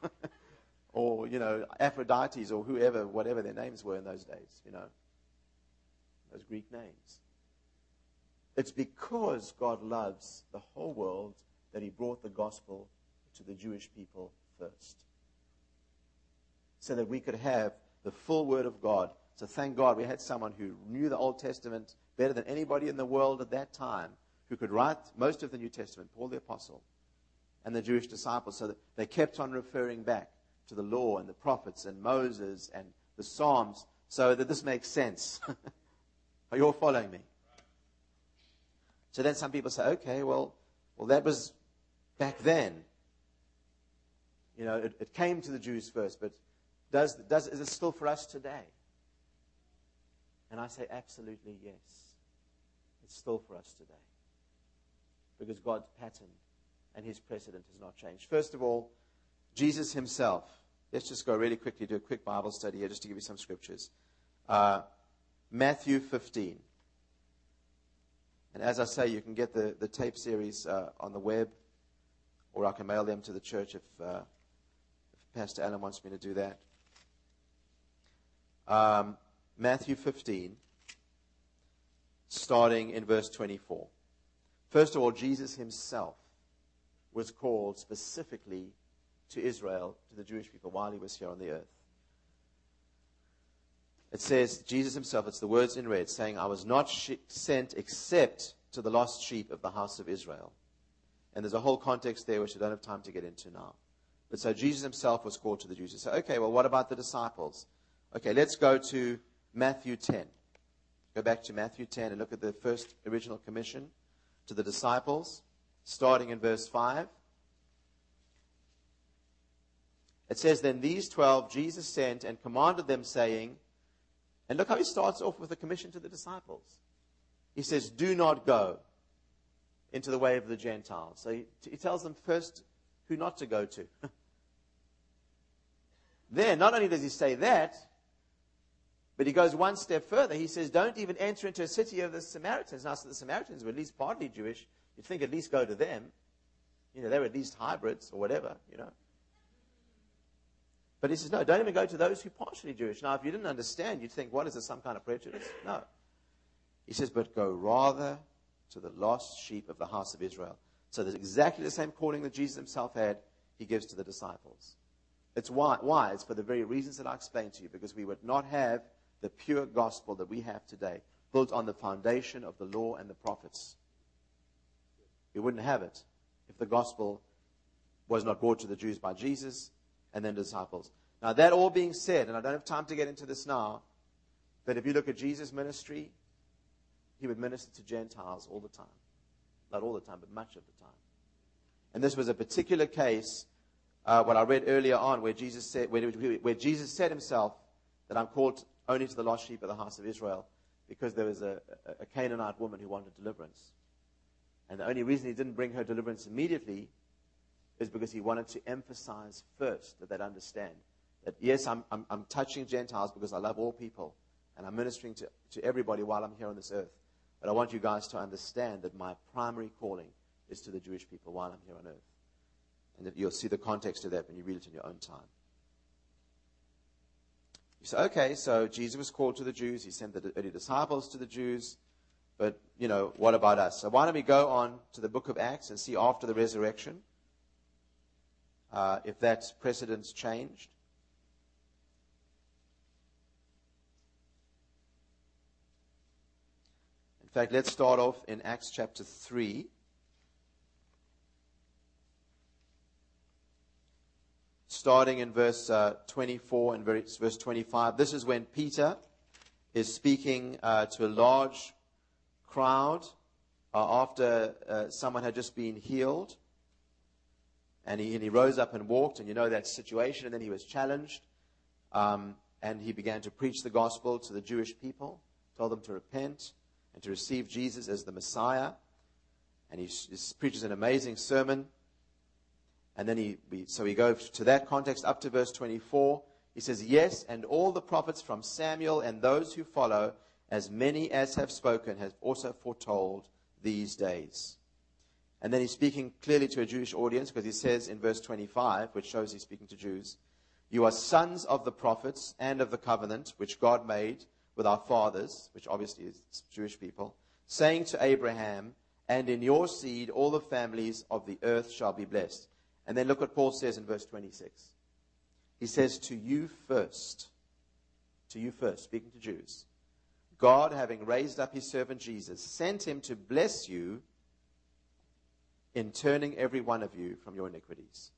or, you know, Aphrodites or whoever, whatever their names were in those days, you know, those Greek names. It's because God loves the whole world that he brought the gospel to the Jewish people first. So that we could have the full word of God. So thank God we had someone who knew the Old Testament better than anybody in the world at that time, who could write most of the New Testament, Paul the Apostle, and the Jewish disciples, so that they kept on referring back to the law and the prophets and Moses and the Psalms, so that this makes sense. Are you all following me? So then some people say, okay, well, well, that was back then. You know, it, it came to the Jews first, but does, does, is it still for us today? And I say, absolutely yes. It's still for us today. Because God's pattern and his precedent has not changed. First of all, Jesus himself. Let's just go really quickly, do a quick Bible study here just to give you some scriptures. Uh, Matthew 15. And as I say, you can get the, the tape series uh, on the web, or I can mail them to the church if, uh, if Pastor Allen wants me to do that. Um, Matthew 15, starting in verse 24. First of all, Jesus himself was called specifically to Israel, to the Jewish people, while he was here on the earth. It says, Jesus himself, it's the words in red, saying, I was not sh- sent except to the lost sheep of the house of Israel. And there's a whole context there which I don't have time to get into now. But so Jesus himself was called to the Jews. Say, okay, well, what about the disciples? Okay, let's go to Matthew 10. Go back to Matthew 10 and look at the first original commission to the disciples, starting in verse 5. It says, Then these twelve Jesus sent and commanded them, saying, and look how he starts off with a commission to the disciples. He says, Do not go into the way of the Gentiles. So he, he tells them first who not to go to. then, not only does he say that, but he goes one step further. He says, Don't even enter into a city of the Samaritans. Now, so the Samaritans were at least partly Jewish. You'd think at least go to them. You know, they were at least hybrids or whatever, you know. But he says, no, don't even go to those who are partially Jewish. Now, if you didn't understand, you'd think, what is this, some kind of prejudice? No. He says, but go rather to the lost sheep of the house of Israel. So there's exactly the same calling that Jesus himself had, he gives to the disciples. It's why, why? It's for the very reasons that I explained to you, because we would not have the pure gospel that we have today, built on the foundation of the law and the prophets. We wouldn't have it if the gospel was not brought to the Jews by Jesus and then disciples. Now, that all being said, and I don't have time to get into this now, but if you look at Jesus' ministry, he would minister to Gentiles all the time. Not all the time, but much of the time. And this was a particular case, uh, what I read earlier on, where Jesus said, where, where Jesus said himself that I'm called only to the lost sheep of the house of Israel, because there was a, a Canaanite woman who wanted deliverance. And the only reason he didn't bring her deliverance immediately is because he wanted to emphasize first that they'd understand that, yes, I'm, I'm, I'm touching Gentiles because I love all people and I'm ministering to, to everybody while I'm here on this earth. But I want you guys to understand that my primary calling is to the Jewish people while I'm here on earth. And you'll see the context of that when you read it in your own time. You say, okay, so Jesus was called to the Jews. He sent the early disciples to the Jews. But, you know, what about us? So why don't we go on to the book of Acts and see after the resurrection uh, if that precedence changed. In fact, let's start off in Acts chapter 3. Starting in verse uh, 24 and verse, verse 25. This is when Peter is speaking uh, to a large crowd uh, after uh, someone had just been healed. And he, and he rose up and walked, and you know that situation. And then he was challenged, um, and he began to preach the gospel to the Jewish people, told them to repent and to receive Jesus as the Messiah. And he, he preaches an amazing sermon. And then he, so he goes to that context up to verse 24. He says, Yes, and all the prophets from Samuel and those who follow, as many as have spoken, have also foretold these days. And then he's speaking clearly to a Jewish audience because he says in verse 25, which shows he's speaking to Jews, You are sons of the prophets and of the covenant which God made with our fathers, which obviously is Jewish people, saying to Abraham, And in your seed all the families of the earth shall be blessed. And then look what Paul says in verse 26. He says, To you first, to you first, speaking to Jews, God, having raised up his servant Jesus, sent him to bless you in turning every one of you from your iniquities.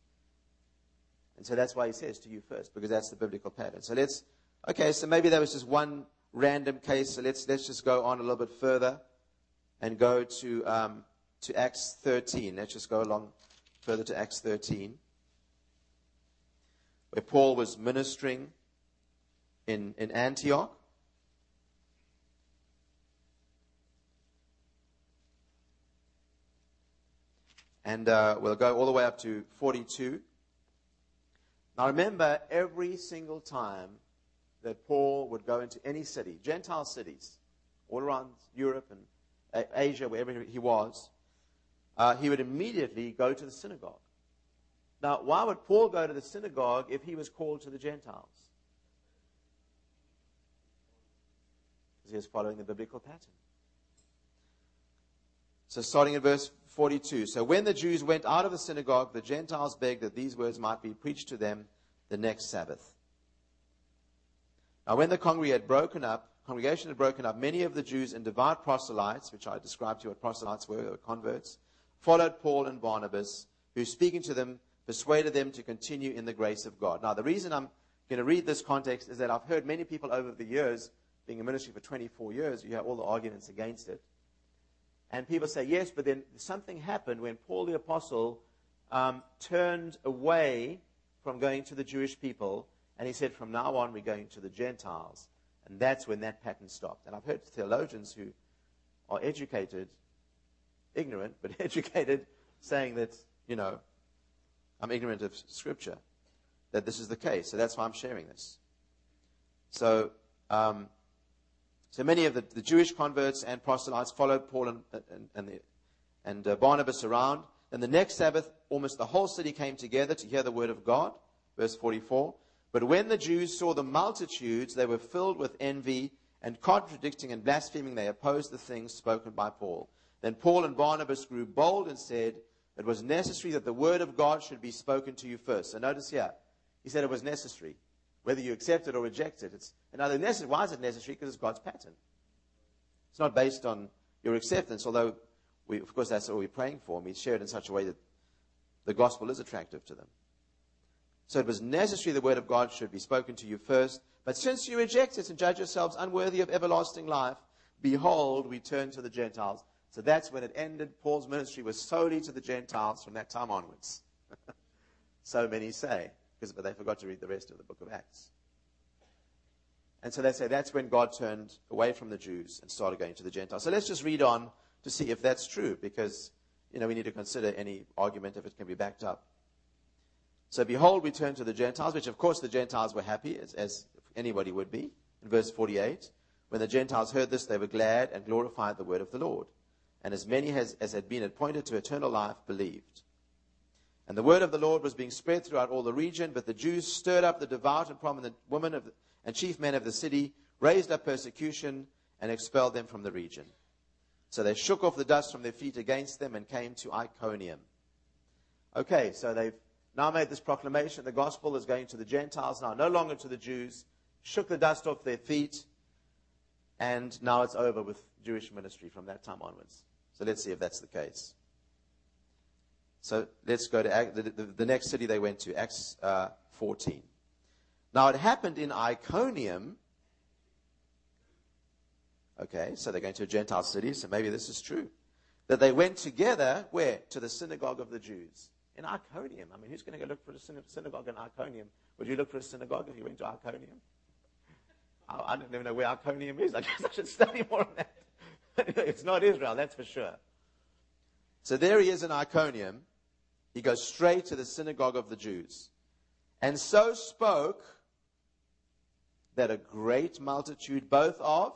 And so that's why he says to you first, because that's the biblical pattern. So let's, okay, so maybe that was just one random case. So let's, let's just go on a little bit further and go to, um, to Acts 13. Let's just go along further to Acts 13, where Paul was ministering in, in Antioch. And uh, we'll go all the way up to 42. Now remember, every single time that Paul would go into any city, Gentile cities, all around Europe and Asia, wherever he was, uh, he would immediately go to the synagogue. Now, why would Paul go to the synagogue if he was called to the Gentiles? Because he was following the biblical pattern. So, starting at verse 42. So when the Jews went out of the synagogue, the Gentiles begged that these words might be preached to them the next Sabbath. Now when the congregation had broken up, congregation had broken up, many of the Jews and devout proselytes, which I described to you what proselytes were, or converts, followed Paul and Barnabas, who speaking to them, persuaded them to continue in the grace of God. Now the reason I'm going to read this context is that I've heard many people over the years, being in ministry for 24 years, you hear all the arguments against it. And people say, yes, but then something happened when Paul the Apostle um, turned away from going to the Jewish people, and he said, from now on, we're going to the Gentiles. And that's when that pattern stopped. And I've heard theologians who are educated, ignorant, but educated, saying that, you know, I'm ignorant of Scripture, that this is the case. So that's why I'm sharing this. So, um, so many of the, the Jewish converts and proselytes followed Paul and, and, and, the, and uh, Barnabas around. And the next Sabbath, almost the whole city came together to hear the word of God. Verse 44. But when the Jews saw the multitudes, they were filled with envy and contradicting and blaspheming, they opposed the things spoken by Paul. Then Paul and Barnabas grew bold and said, It was necessary that the word of God should be spoken to you first. So notice here, he said it was necessary. Whether you accept it or reject it. It's another necessary. Why is it necessary? Because it's God's pattern. It's not based on your acceptance, although, we, of course, that's what we're praying for. And we share it in such a way that the gospel is attractive to them. So it was necessary the word of God should be spoken to you first. But since you reject it and judge yourselves unworthy of everlasting life, behold, we turn to the Gentiles. So that's when it ended. Paul's ministry was solely to the Gentiles from that time onwards. so many say because, but they forgot to read the rest of the book of Acts. And so they say that's when God turned away from the Jews and started going to the Gentiles. So let's just read on to see if that's true, because you know we need to consider any argument if it can be backed up. So behold, we turn to the Gentiles, which of course the Gentiles were happy, as, as anybody would be. In verse 48, when the Gentiles heard this, they were glad and glorified the word of the Lord. And as many as, as had been appointed to eternal life believed. And the word of the Lord was being spread throughout all the region, but the Jews stirred up the devout and prominent women the, and chief men of the city, raised up persecution, and expelled them from the region. So they shook off the dust from their feet against them and came to Iconium. Okay, so they've now made this proclamation. The gospel is going to the Gentiles now, no longer to the Jews. Shook the dust off their feet, and now it's over with Jewish ministry from that time onwards. So let's see if that's the case. So let's go to the, next city they went to, Acts uh, 14. Now it happened in Iconium. Okay, so they're going to a Gentile city, so maybe this is true. That they went together, where? To the synagogue of the Jews. In Iconium. I mean, who's going to go look for a synagogue in Iconium? Would you look for a synagogue if you went to Iconium? I don't even know where Iconium is. I guess I should study more on that. it's not Israel, that's for sure. So there he is in Iconium. He goes straight to the synagogue of the Jews. And so spoke that a great multitude, both of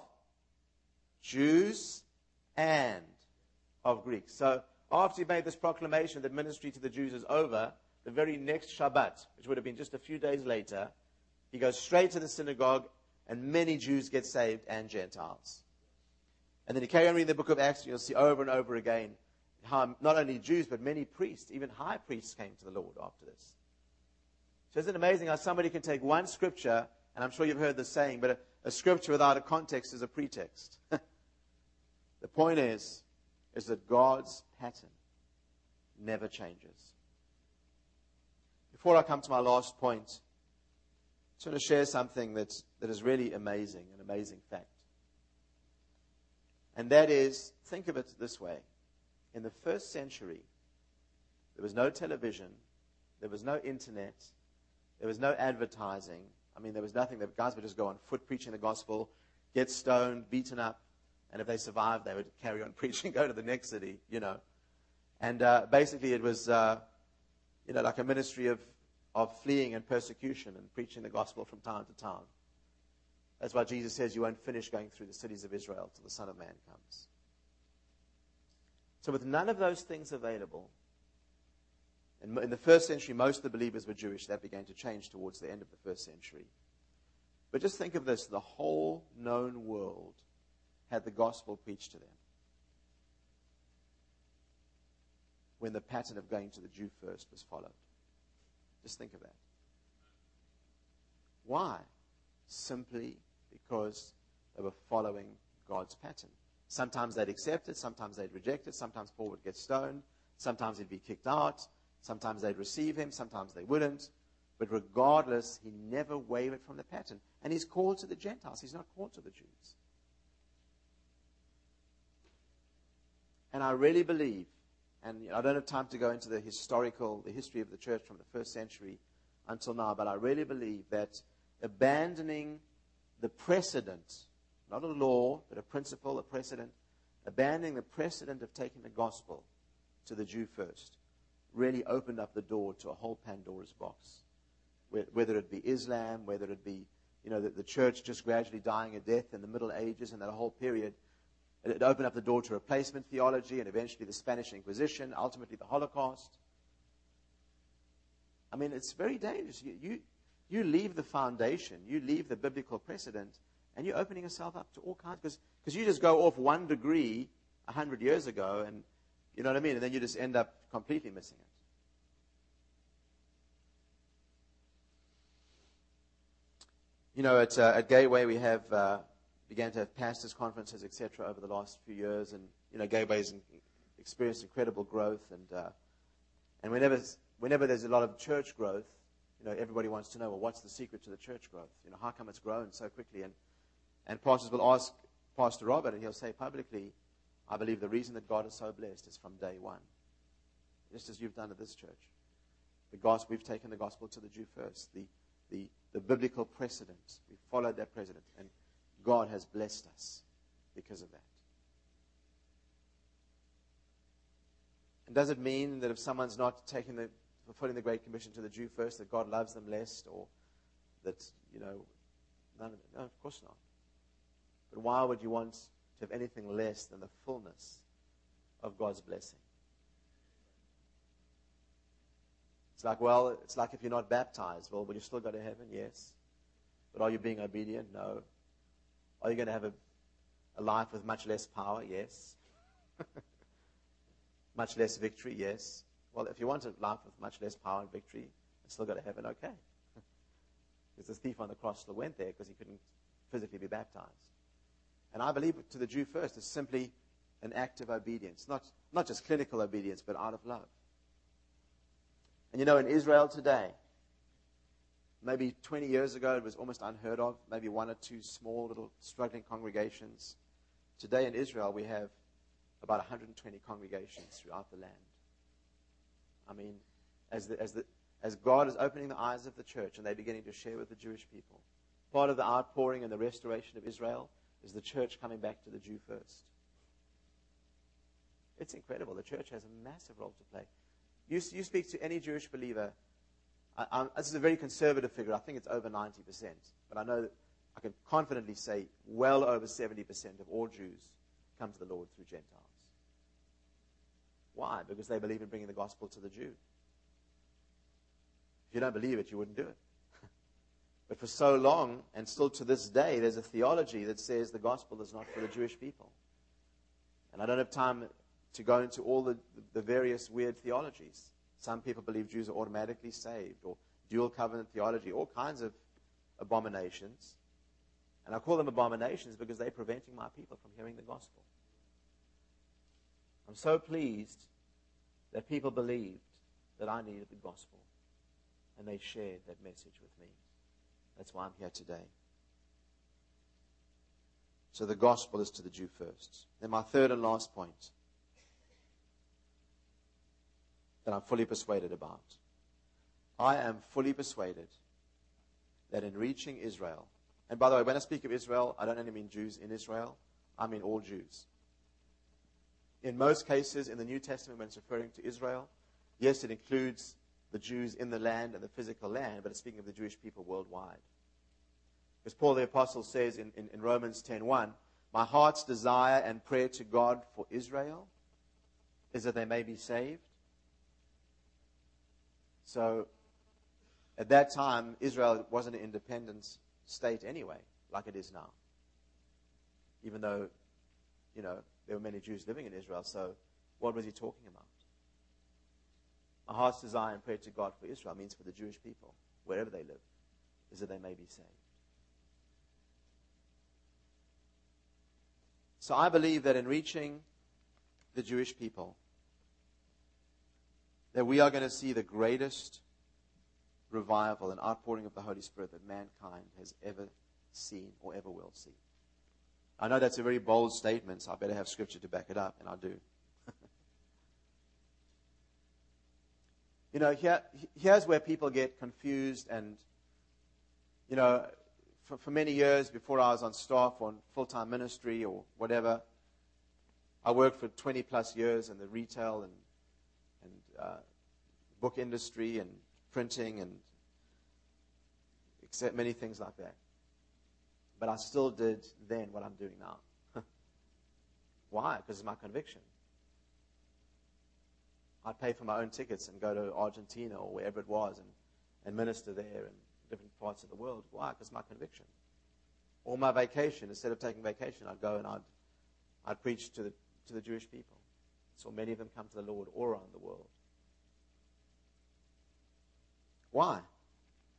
Jews and of Greeks. So after he made this proclamation that ministry to the Jews is over, the very next Shabbat, which would have been just a few days later, he goes straight to the synagogue, and many Jews get saved and Gentiles. And then you carry on reading the book of Acts, and you'll see over and over again how not only Jews, but many priests, even high priests, came to the Lord after this. So isn't it amazing how somebody can take one scripture, and I'm sure you've heard the saying, but a, a scripture without a context is a pretext. the point is, is that God's pattern never changes. Before I come to my last point, I just want to share something that's, that is really amazing, an amazing fact. And that is, think of it this way. In the first century, there was no television, there was no internet, there was no advertising. I mean, there was nothing. The guys would just go on foot preaching the gospel, get stoned, beaten up, and if they survived, they would carry on preaching, go to the next city, you know. And uh, basically, it was, uh, you know, like a ministry of, of fleeing and persecution and preaching the gospel from town to town. That's why Jesus says you won't finish going through the cities of Israel till the Son of Man comes. So, with none of those things available, and in the first century, most of the believers were Jewish. That began to change towards the end of the first century. But just think of this the whole known world had the gospel preached to them. When the pattern of going to the Jew first was followed. Just think of that. Why? Simply because they were following God's pattern. Sometimes they'd accept it, sometimes they'd reject it, sometimes Paul would get stoned, sometimes he'd be kicked out, sometimes they'd receive him, sometimes they wouldn't. But regardless, he never wavered from the pattern. And he's called to the Gentiles, he's not called to the Jews. And I really believe, and I don't have time to go into the historical, the history of the church from the first century until now, but I really believe that abandoning the precedent, not a law, but a principle, a precedent, abandoning the precedent of taking the gospel to the Jew first, really opened up the door to a whole Pandora's box. Whether it be Islam, whether it be you know, the, the church just gradually dying a death in the Middle Ages and that whole period, it opened up the door to replacement theology and eventually the Spanish Inquisition, ultimately the Holocaust. I mean, it's very dangerous. You, you, you leave the foundation, you leave the biblical precedent, and you're opening yourself up to all kinds. Because you just go off one degree a hundred years ago, and you know what I mean? And then you just end up completely missing it. You know, at, uh, at Gateway, we have uh, began to have pastors' conferences, etc., over the last few years, and you know, Gateway's experienced incredible growth, and uh, and whenever whenever there's a lot of church growth, know, everybody wants to know, well, what's the secret to the church growth? You know, how come it's grown so quickly? And and pastors will ask Pastor Robert, and he'll say publicly, I believe the reason that God is so blessed is from day one, just as you've done at this church. The gospel, we've taken the gospel to the Jew first, the the the biblical precedent. We followed that precedent, and God has blessed us because of that. And does it mean that if someone's not taking the fulfilling the Great Commission to the Jew first, that God loves them less, or that you know, none of it? No, of course not. But why would you want to have anything less than the fullness of God's blessing? It's like, well, it's like if you're not baptized. Well, will you still go to heaven? Yes. But are you being obedient? No. Are you going to have a, a life with much less power? Yes. much less victory? Yes. Well, if you want a life with much less power and victory and still go to heaven, okay. because the thief on the cross still went there because he couldn't physically be baptized. And I believe to the Jew first is simply an act of obedience, not, not just clinical obedience, but out of love. And you know, in Israel today, Maybe 20 years ago, it was almost unheard of, maybe one or two small little struggling congregations. Today in Israel, we have about 120 congregations throughout the land. I mean, as, the, as, the, as God is opening the eyes of the church and they're beginning to share with the Jewish people, part of the outpouring and the restoration of Israel is the church coming back to the Jew first. It's incredible. The church has a massive role to play. You, you speak to any Jewish believer I, this is a very conservative figure. I think it's over 90%. But I know that I can confidently say well over 70% of all Jews come to the Lord through Gentiles. Why? Because they believe in bringing the gospel to the Jew. If you don't believe it, you wouldn't do it. but for so long, and still to this day, there's a theology that says the gospel is not for the Jewish people. And I don't have time to go into all the, the various weird theologies. Some people believe Jews are automatically saved, or dual covenant theology, all kinds of abominations. And I call them abominations because they're preventing my people from hearing the gospel. I'm so pleased that people believed that I needed the gospel, and they shared that message with me. That's why I'm here today. So the gospel is to the Jew first. Then my third and last point that I'm fully persuaded about. I am fully persuaded that in reaching Israel, and by the way, when I speak of Israel, I don't only mean Jews in Israel, I mean all Jews. In most cases in the New Testament, when it's referring to Israel, yes, it includes the Jews in the land and the physical land, but it's speaking of the Jewish people worldwide. As Paul the Apostle says in, in, in Romans 10.1, My heart's desire and prayer to God for Israel is that they may be saved. So at that time, Israel wasn't an independent state anyway, like it is now. Even though, you know, there were many Jews living in Israel, so what was he talking about? My heart's desire and prayer to God for Israel means for the Jewish people, wherever they live, is that they may be saved. So I believe that in reaching the Jewish people, that we are going to see the greatest revival and outpouring of the Holy Spirit that mankind has ever seen or ever will see. I know that's a very bold statement, so I better have scripture to back it up, and I do. you know, here, here's where people get confused, and, you know, for, for many years before I was on staff on full time ministry or whatever, I worked for 20 plus years in the retail and, and uh, book industry and printing and many things like that. But I still did then what I'm doing now. Why? Because it's my conviction. I'd pay for my own tickets and go to Argentina or wherever it was and, and minister there in different parts of the world. Why? Because my conviction. Or my vacation, instead of taking vacation, I'd go and I'd, I'd preach to the, to the Jewish people. So many of them come to the Lord all around the world. Why?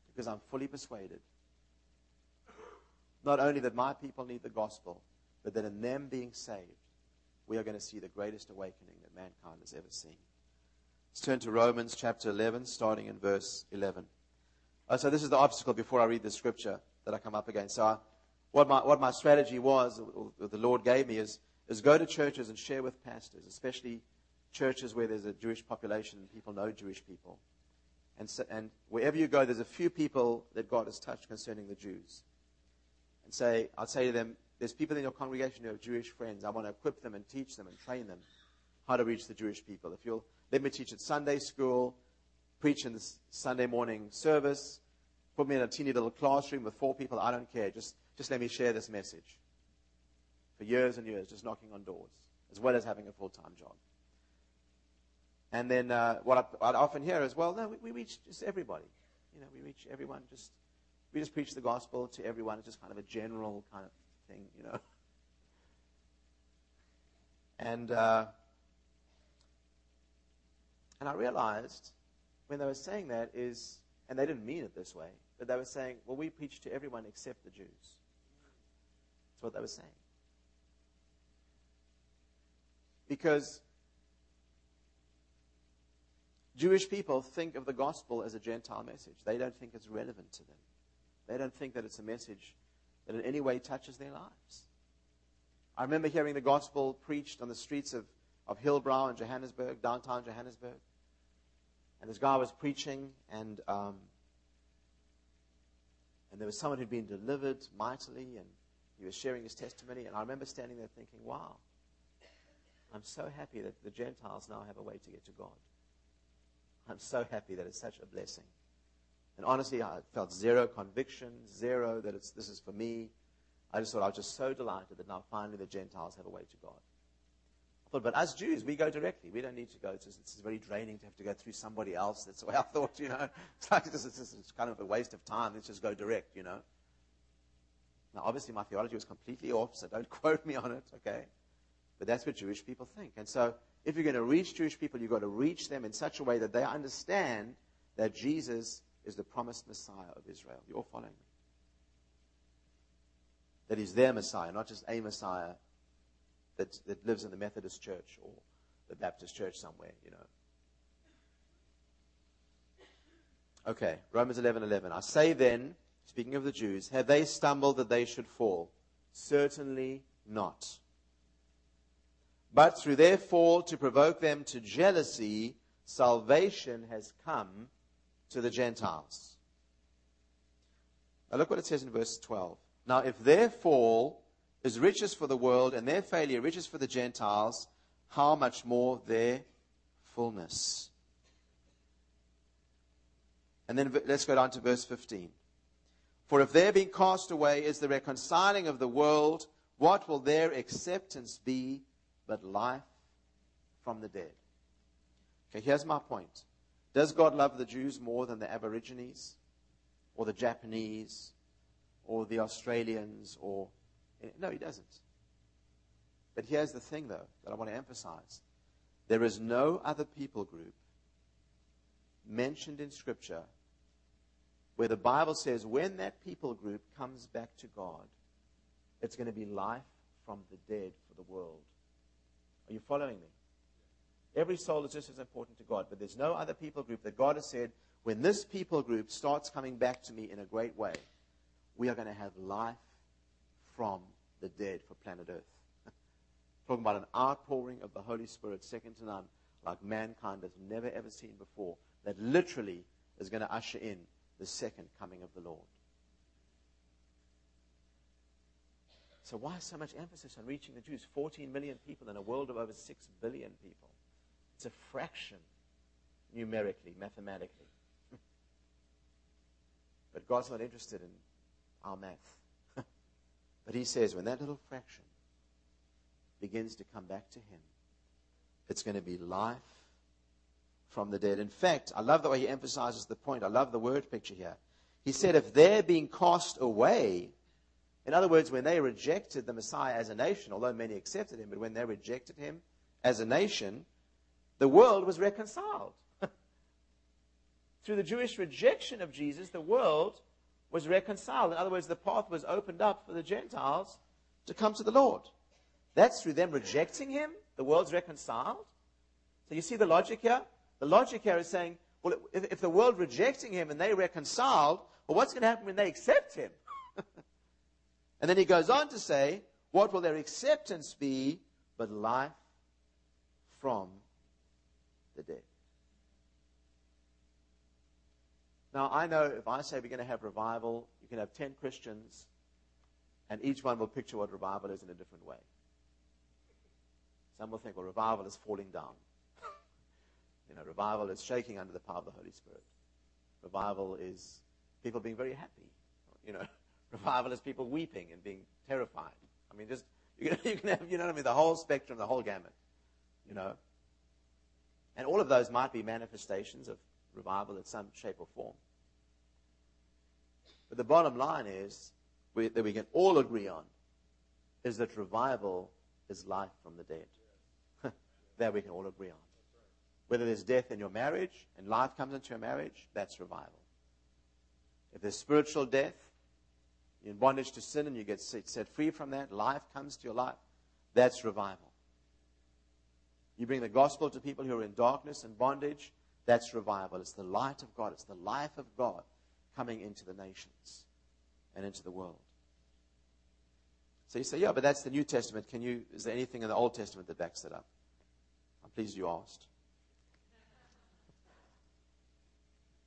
Because I'm fully persuaded not only that my people need the gospel, but that in them being saved, we are going to see the greatest awakening that mankind has ever seen. Let's turn to Romans chapter 11, starting in verse 11. Oh, so this is the obstacle before I read the scripture that I come up against. So I, what, my, what my strategy was, uh, or the Lord gave me, is, is go to churches and share with pastors, especially churches where there's a Jewish population and people know Jewish people. And, so, and wherever you go, there's a few people that God has touched concerning the Jews. And say, I'll say to them, there's people in your congregation who have Jewish friends. I want to equip them and teach them and train them how to reach the Jewish people. If you'll let me teach at Sunday school, preach in the Sunday morning service, put me in a teeny little classroom with four people, I don't care. Just, just let me share this message. For years and years, just knocking on doors, as well as having a full time job. And then uh, what I, would often hear is, well, no, we, we, reach just everybody. You know, we reach everyone. Just we just preach the gospel to everyone. It's just kind of a general kind of thing, you know. And uh, and I realized when they were saying that is, and they didn't mean it this way, but they were saying, well, we preach to everyone except the Jews. That's what they were saying. Because Jewish people think of the gospel as a Gentile message. They don't think it's relevant to them. They don't think that it's a message that in any way touches their lives. I remember hearing the gospel preached on the streets of, of Hillbrow in Johannesburg, downtown Johannesburg. And this guy was preaching, and, um, and there was someone who'd been delivered mightily, and he was sharing his testimony. And I remember standing there thinking, wow, I'm so happy that the Gentiles now have a way to get to God. I'm so happy that it's such a blessing. And honestly, I felt zero conviction, zero that it's, this is for me. I just thought I was just so delighted that now finally the Gentiles have a way to God. I thought, but as Jews, we go directly. We don't need to go. It's, just, it's very draining to have to go through somebody else. That's the way I thought, you know. It's like it's kind of a waste of time. Let's just go direct, you know. Now, obviously, my theology was completely off, so don't quote me on it, okay? But that's what Jewish people think. And so, if you're going to reach Jewish people, you've got to reach them in such a way that they understand that Jesus is the promised Messiah of Israel. You're following me? That is their Messiah, not just a Messiah that, that lives in the Methodist church or the Baptist church somewhere, you know. Okay, Romans 11 11. I say then, speaking of the Jews, have they stumbled that they should fall? Certainly not. But through their fall to provoke them to jealousy, salvation has come to the Gentiles. Now look what it says in verse 12. Now, if their fall is riches for the world and their failure riches for the Gentiles, how much more their fullness? And then let's go down to verse 15. For if their being cast away is the reconciling of the world, what will their acceptance be but life from the dead? Okay, here's my point. Does God love the Jews more than the Aborigines or the Japanese or the Australians or no, he doesn't. But here's the thing, though, that I want to emphasize there is no other people group mentioned in Scripture where the Bible says when that people group comes back to God, it's going to be life from the dead for the world. Are you following me? Every soul is just as important to God, but there's no other people group that God has said, when this people group starts coming back to me in a great way, we are going to have life from the dead for planet Earth. Talking about an outpouring of the Holy Spirit, second to none, like mankind has never ever seen before, that literally is going to usher in the second coming of the Lord. So, why so much emphasis on reaching the Jews? 14 million people in a world of over 6 billion people. It's a fraction numerically, mathematically. but God's not interested in our math. But he says when that little fraction begins to come back to him, it's going to be life from the dead. In fact, I love the way he emphasizes the point. I love the word picture here. He said, if they're being cast away, in other words, when they rejected the Messiah as a nation, although many accepted him, but when they rejected him as a nation, the world was reconciled. Through the Jewish rejection of Jesus, the world was reconciled. In other words, the path was opened up for the Gentiles to come to the Lord. That's through them rejecting him, the world's reconciled. So you see the logic here? The logic here is saying, well, if, if the world rejecting him and they reconciled, well, what's going to happen when they accept him? and then he goes on to say, what will their acceptance be but life from the dead? Now, I know if I say we're going to have revival, you can have 10 Christians, and each one will picture what revival is in a different way. Some will think, well, revival is falling down. you know, revival is shaking under the power of the Holy Spirit. Revival is people being very happy. You know, revival is people weeping and being terrified. I mean, just you can, you can have, you know what I mean, the whole spectrum, the whole gamut. You know, and all of those might be manifestations of revival in some shape or form. But the bottom line is we, that we can all agree on is that revival is life from the dead. that we can all agree on. Whether there's death in your marriage and life comes into your marriage, that's revival. If there's spiritual death, you're in bondage to sin and you get set free from that, life comes to your life, that's revival. You bring the gospel to people who are in darkness and bondage, that's revival. It's the light of God, it's the life of God coming into the nations and into the world. So you say, yeah, but that's the New Testament. Can you, is there anything in the Old Testament that backs that up? I'm pleased you asked.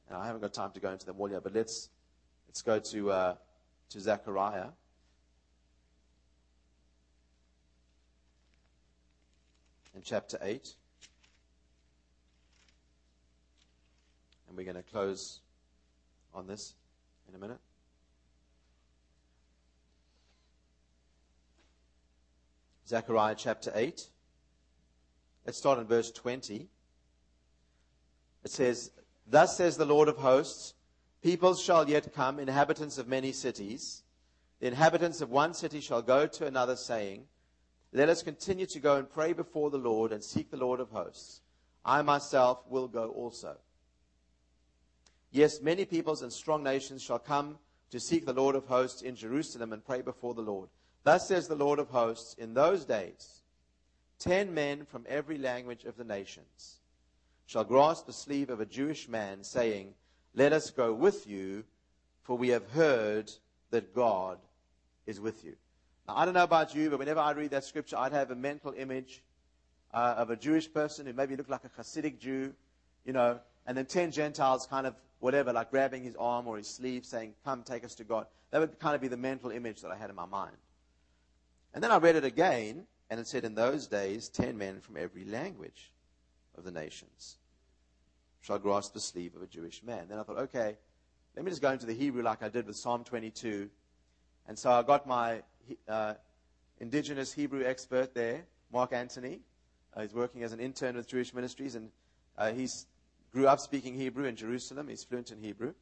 And I haven't got time to go into them all yet, but let's, let's go to, uh, to Zechariah. In chapter 8. And we're going to close on this in a minute. Zechariah chapter 8. let's start in verse 20. It says, Thus says the Lord of hosts, peoples shall yet come, inhabitants of many cities. The inhabitants of one city shall go to another, saying, Let us continue to go and pray before the Lord and seek the Lord of hosts. I myself will go also. Yes, many peoples and strong nations shall come to seek the Lord of hosts in Jerusalem and pray before the Lord. Thus says the Lord of hosts, in those days, ten men from every language of the nations shall grasp the sleeve of a Jewish man, saying, Let us go with you, for we have heard that God is with you. I don't know about you, but whenever I read that scripture, I'd have a mental image uh, of a Jewish person who maybe looked like a Hasidic Jew, you know, and then ten Gentiles kind of whatever, like grabbing his arm or his sleeve, saying, Come, take us to God. That would kind of be the mental image that I had in my mind. And then I read it again, and it said, In those days, ten men from every language of the nations shall grasp the sleeve of a Jewish man. Then I thought, okay, let me just go into the Hebrew like I did with Psalm 22. And so I got my uh, indigenous Hebrew expert there, Mark Anthony. Uh, he's working as an intern with Jewish Ministries, and uh, he's grew up speaking Hebrew in Jerusalem. He's fluent in Hebrew.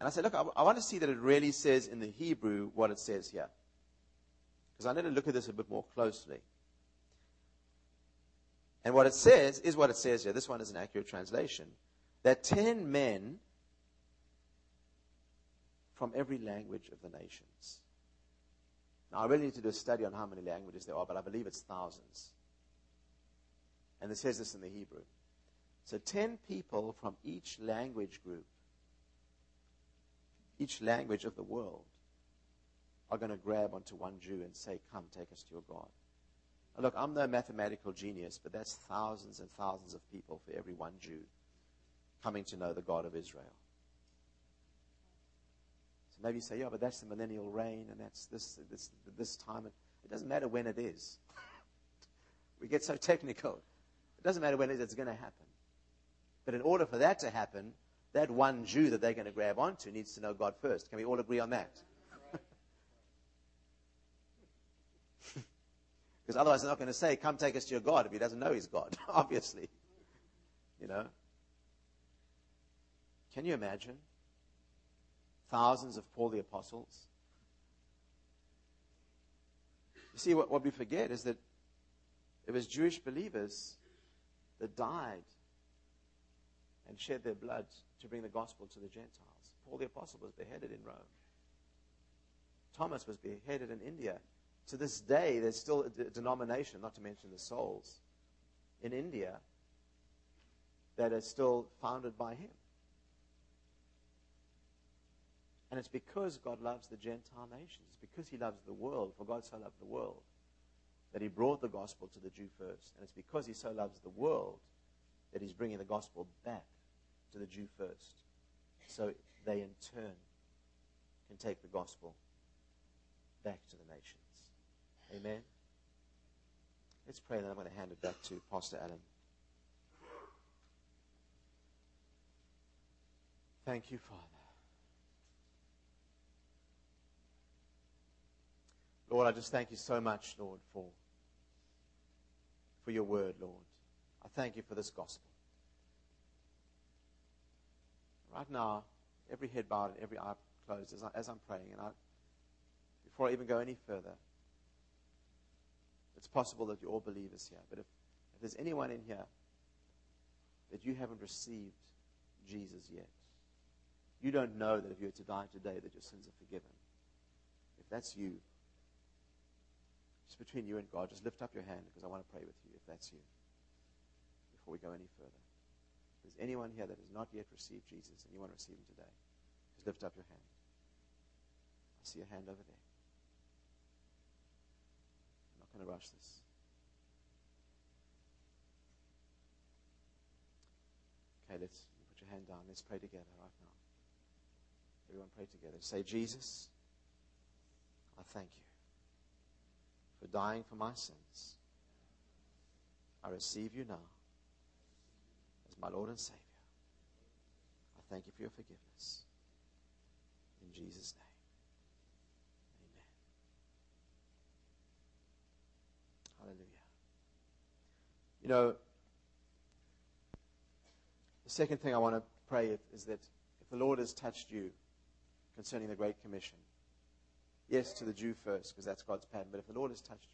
And I said, look, I, I want to see that it really says in the Hebrew what it says here. Because I need to look at this a bit more closely. And what it says is what it says here. This one is an accurate translation. That ten men from every language of the nations. Now, I really need to do a study on how many languages there are, but I believe it's thousands. And it says this in the Hebrew. So 10 people from each language group, each language of the world, are going to grab onto one Jew and say, Come, take us to your God. Now look, I'm no mathematical genius, but that's thousands and thousands of people for every one Jew coming to know the God of Israel. Maybe you say, yeah, but that's the millennial reign, and that's this, this, this time. It doesn't matter when it is. we get so technical. It doesn't matter when it is, it's going to happen. But in order for that to happen, that one Jew that they're going to grab onto needs to know God first. Can we all agree on that? Because otherwise, they're not going to say, Come take us to your God if he doesn't know he's God, obviously. You know? Can you imagine? Thousands of Paul the Apostles. You see, what, what we forget is that it was Jewish believers that died and shed their blood to bring the gospel to the Gentiles. Paul the Apostle was beheaded in Rome. Thomas was beheaded in India. To this day, there's still a denomination, not to mention the souls, in India that are still founded by him. And it's because God loves the Gentile nations. It's because he loves the world, for God so loved the world, that he brought the gospel to the Jew first. And it's because he so loves the world that he's bringing the gospel back to the Jew first. So they in turn can take the gospel back to the nations. Amen. Let's pray, then I'm going to hand it back to Pastor Allen. Thank you, Father. Lord, I just thank you so much, Lord, for, for your word, Lord. I thank you for this gospel. Right now, every head bowed and every eye closed as, I, am praying, and I, before I even go any further, it's possible that you're all believers here. But if, if there's anyone in here that you haven't received Jesus yet, you don't know that if you were to die today that your sins are forgiven. If that's you, just between you and God, just lift up your hand because I want to pray with you if that's you before we go any further If there's anyone here that has not yet received Jesus and you want to receive him today, just lift up your hand. I see a hand over there. I'm not going to rush this. Okay, let's put your hand down. Let's pray together right now. Everyone pray together. Say, Jesus, I thank you for dying for my sins. I receive you now as my Lord and Savior. I thank you for your forgiveness. In Jesus' name. Amen. Hallelujah. You know, the second thing I want to pray is that if the Lord has touched you concerning the Great Commission, yes, to the Jew first, because that's God's pattern, but if the Lord has touched you,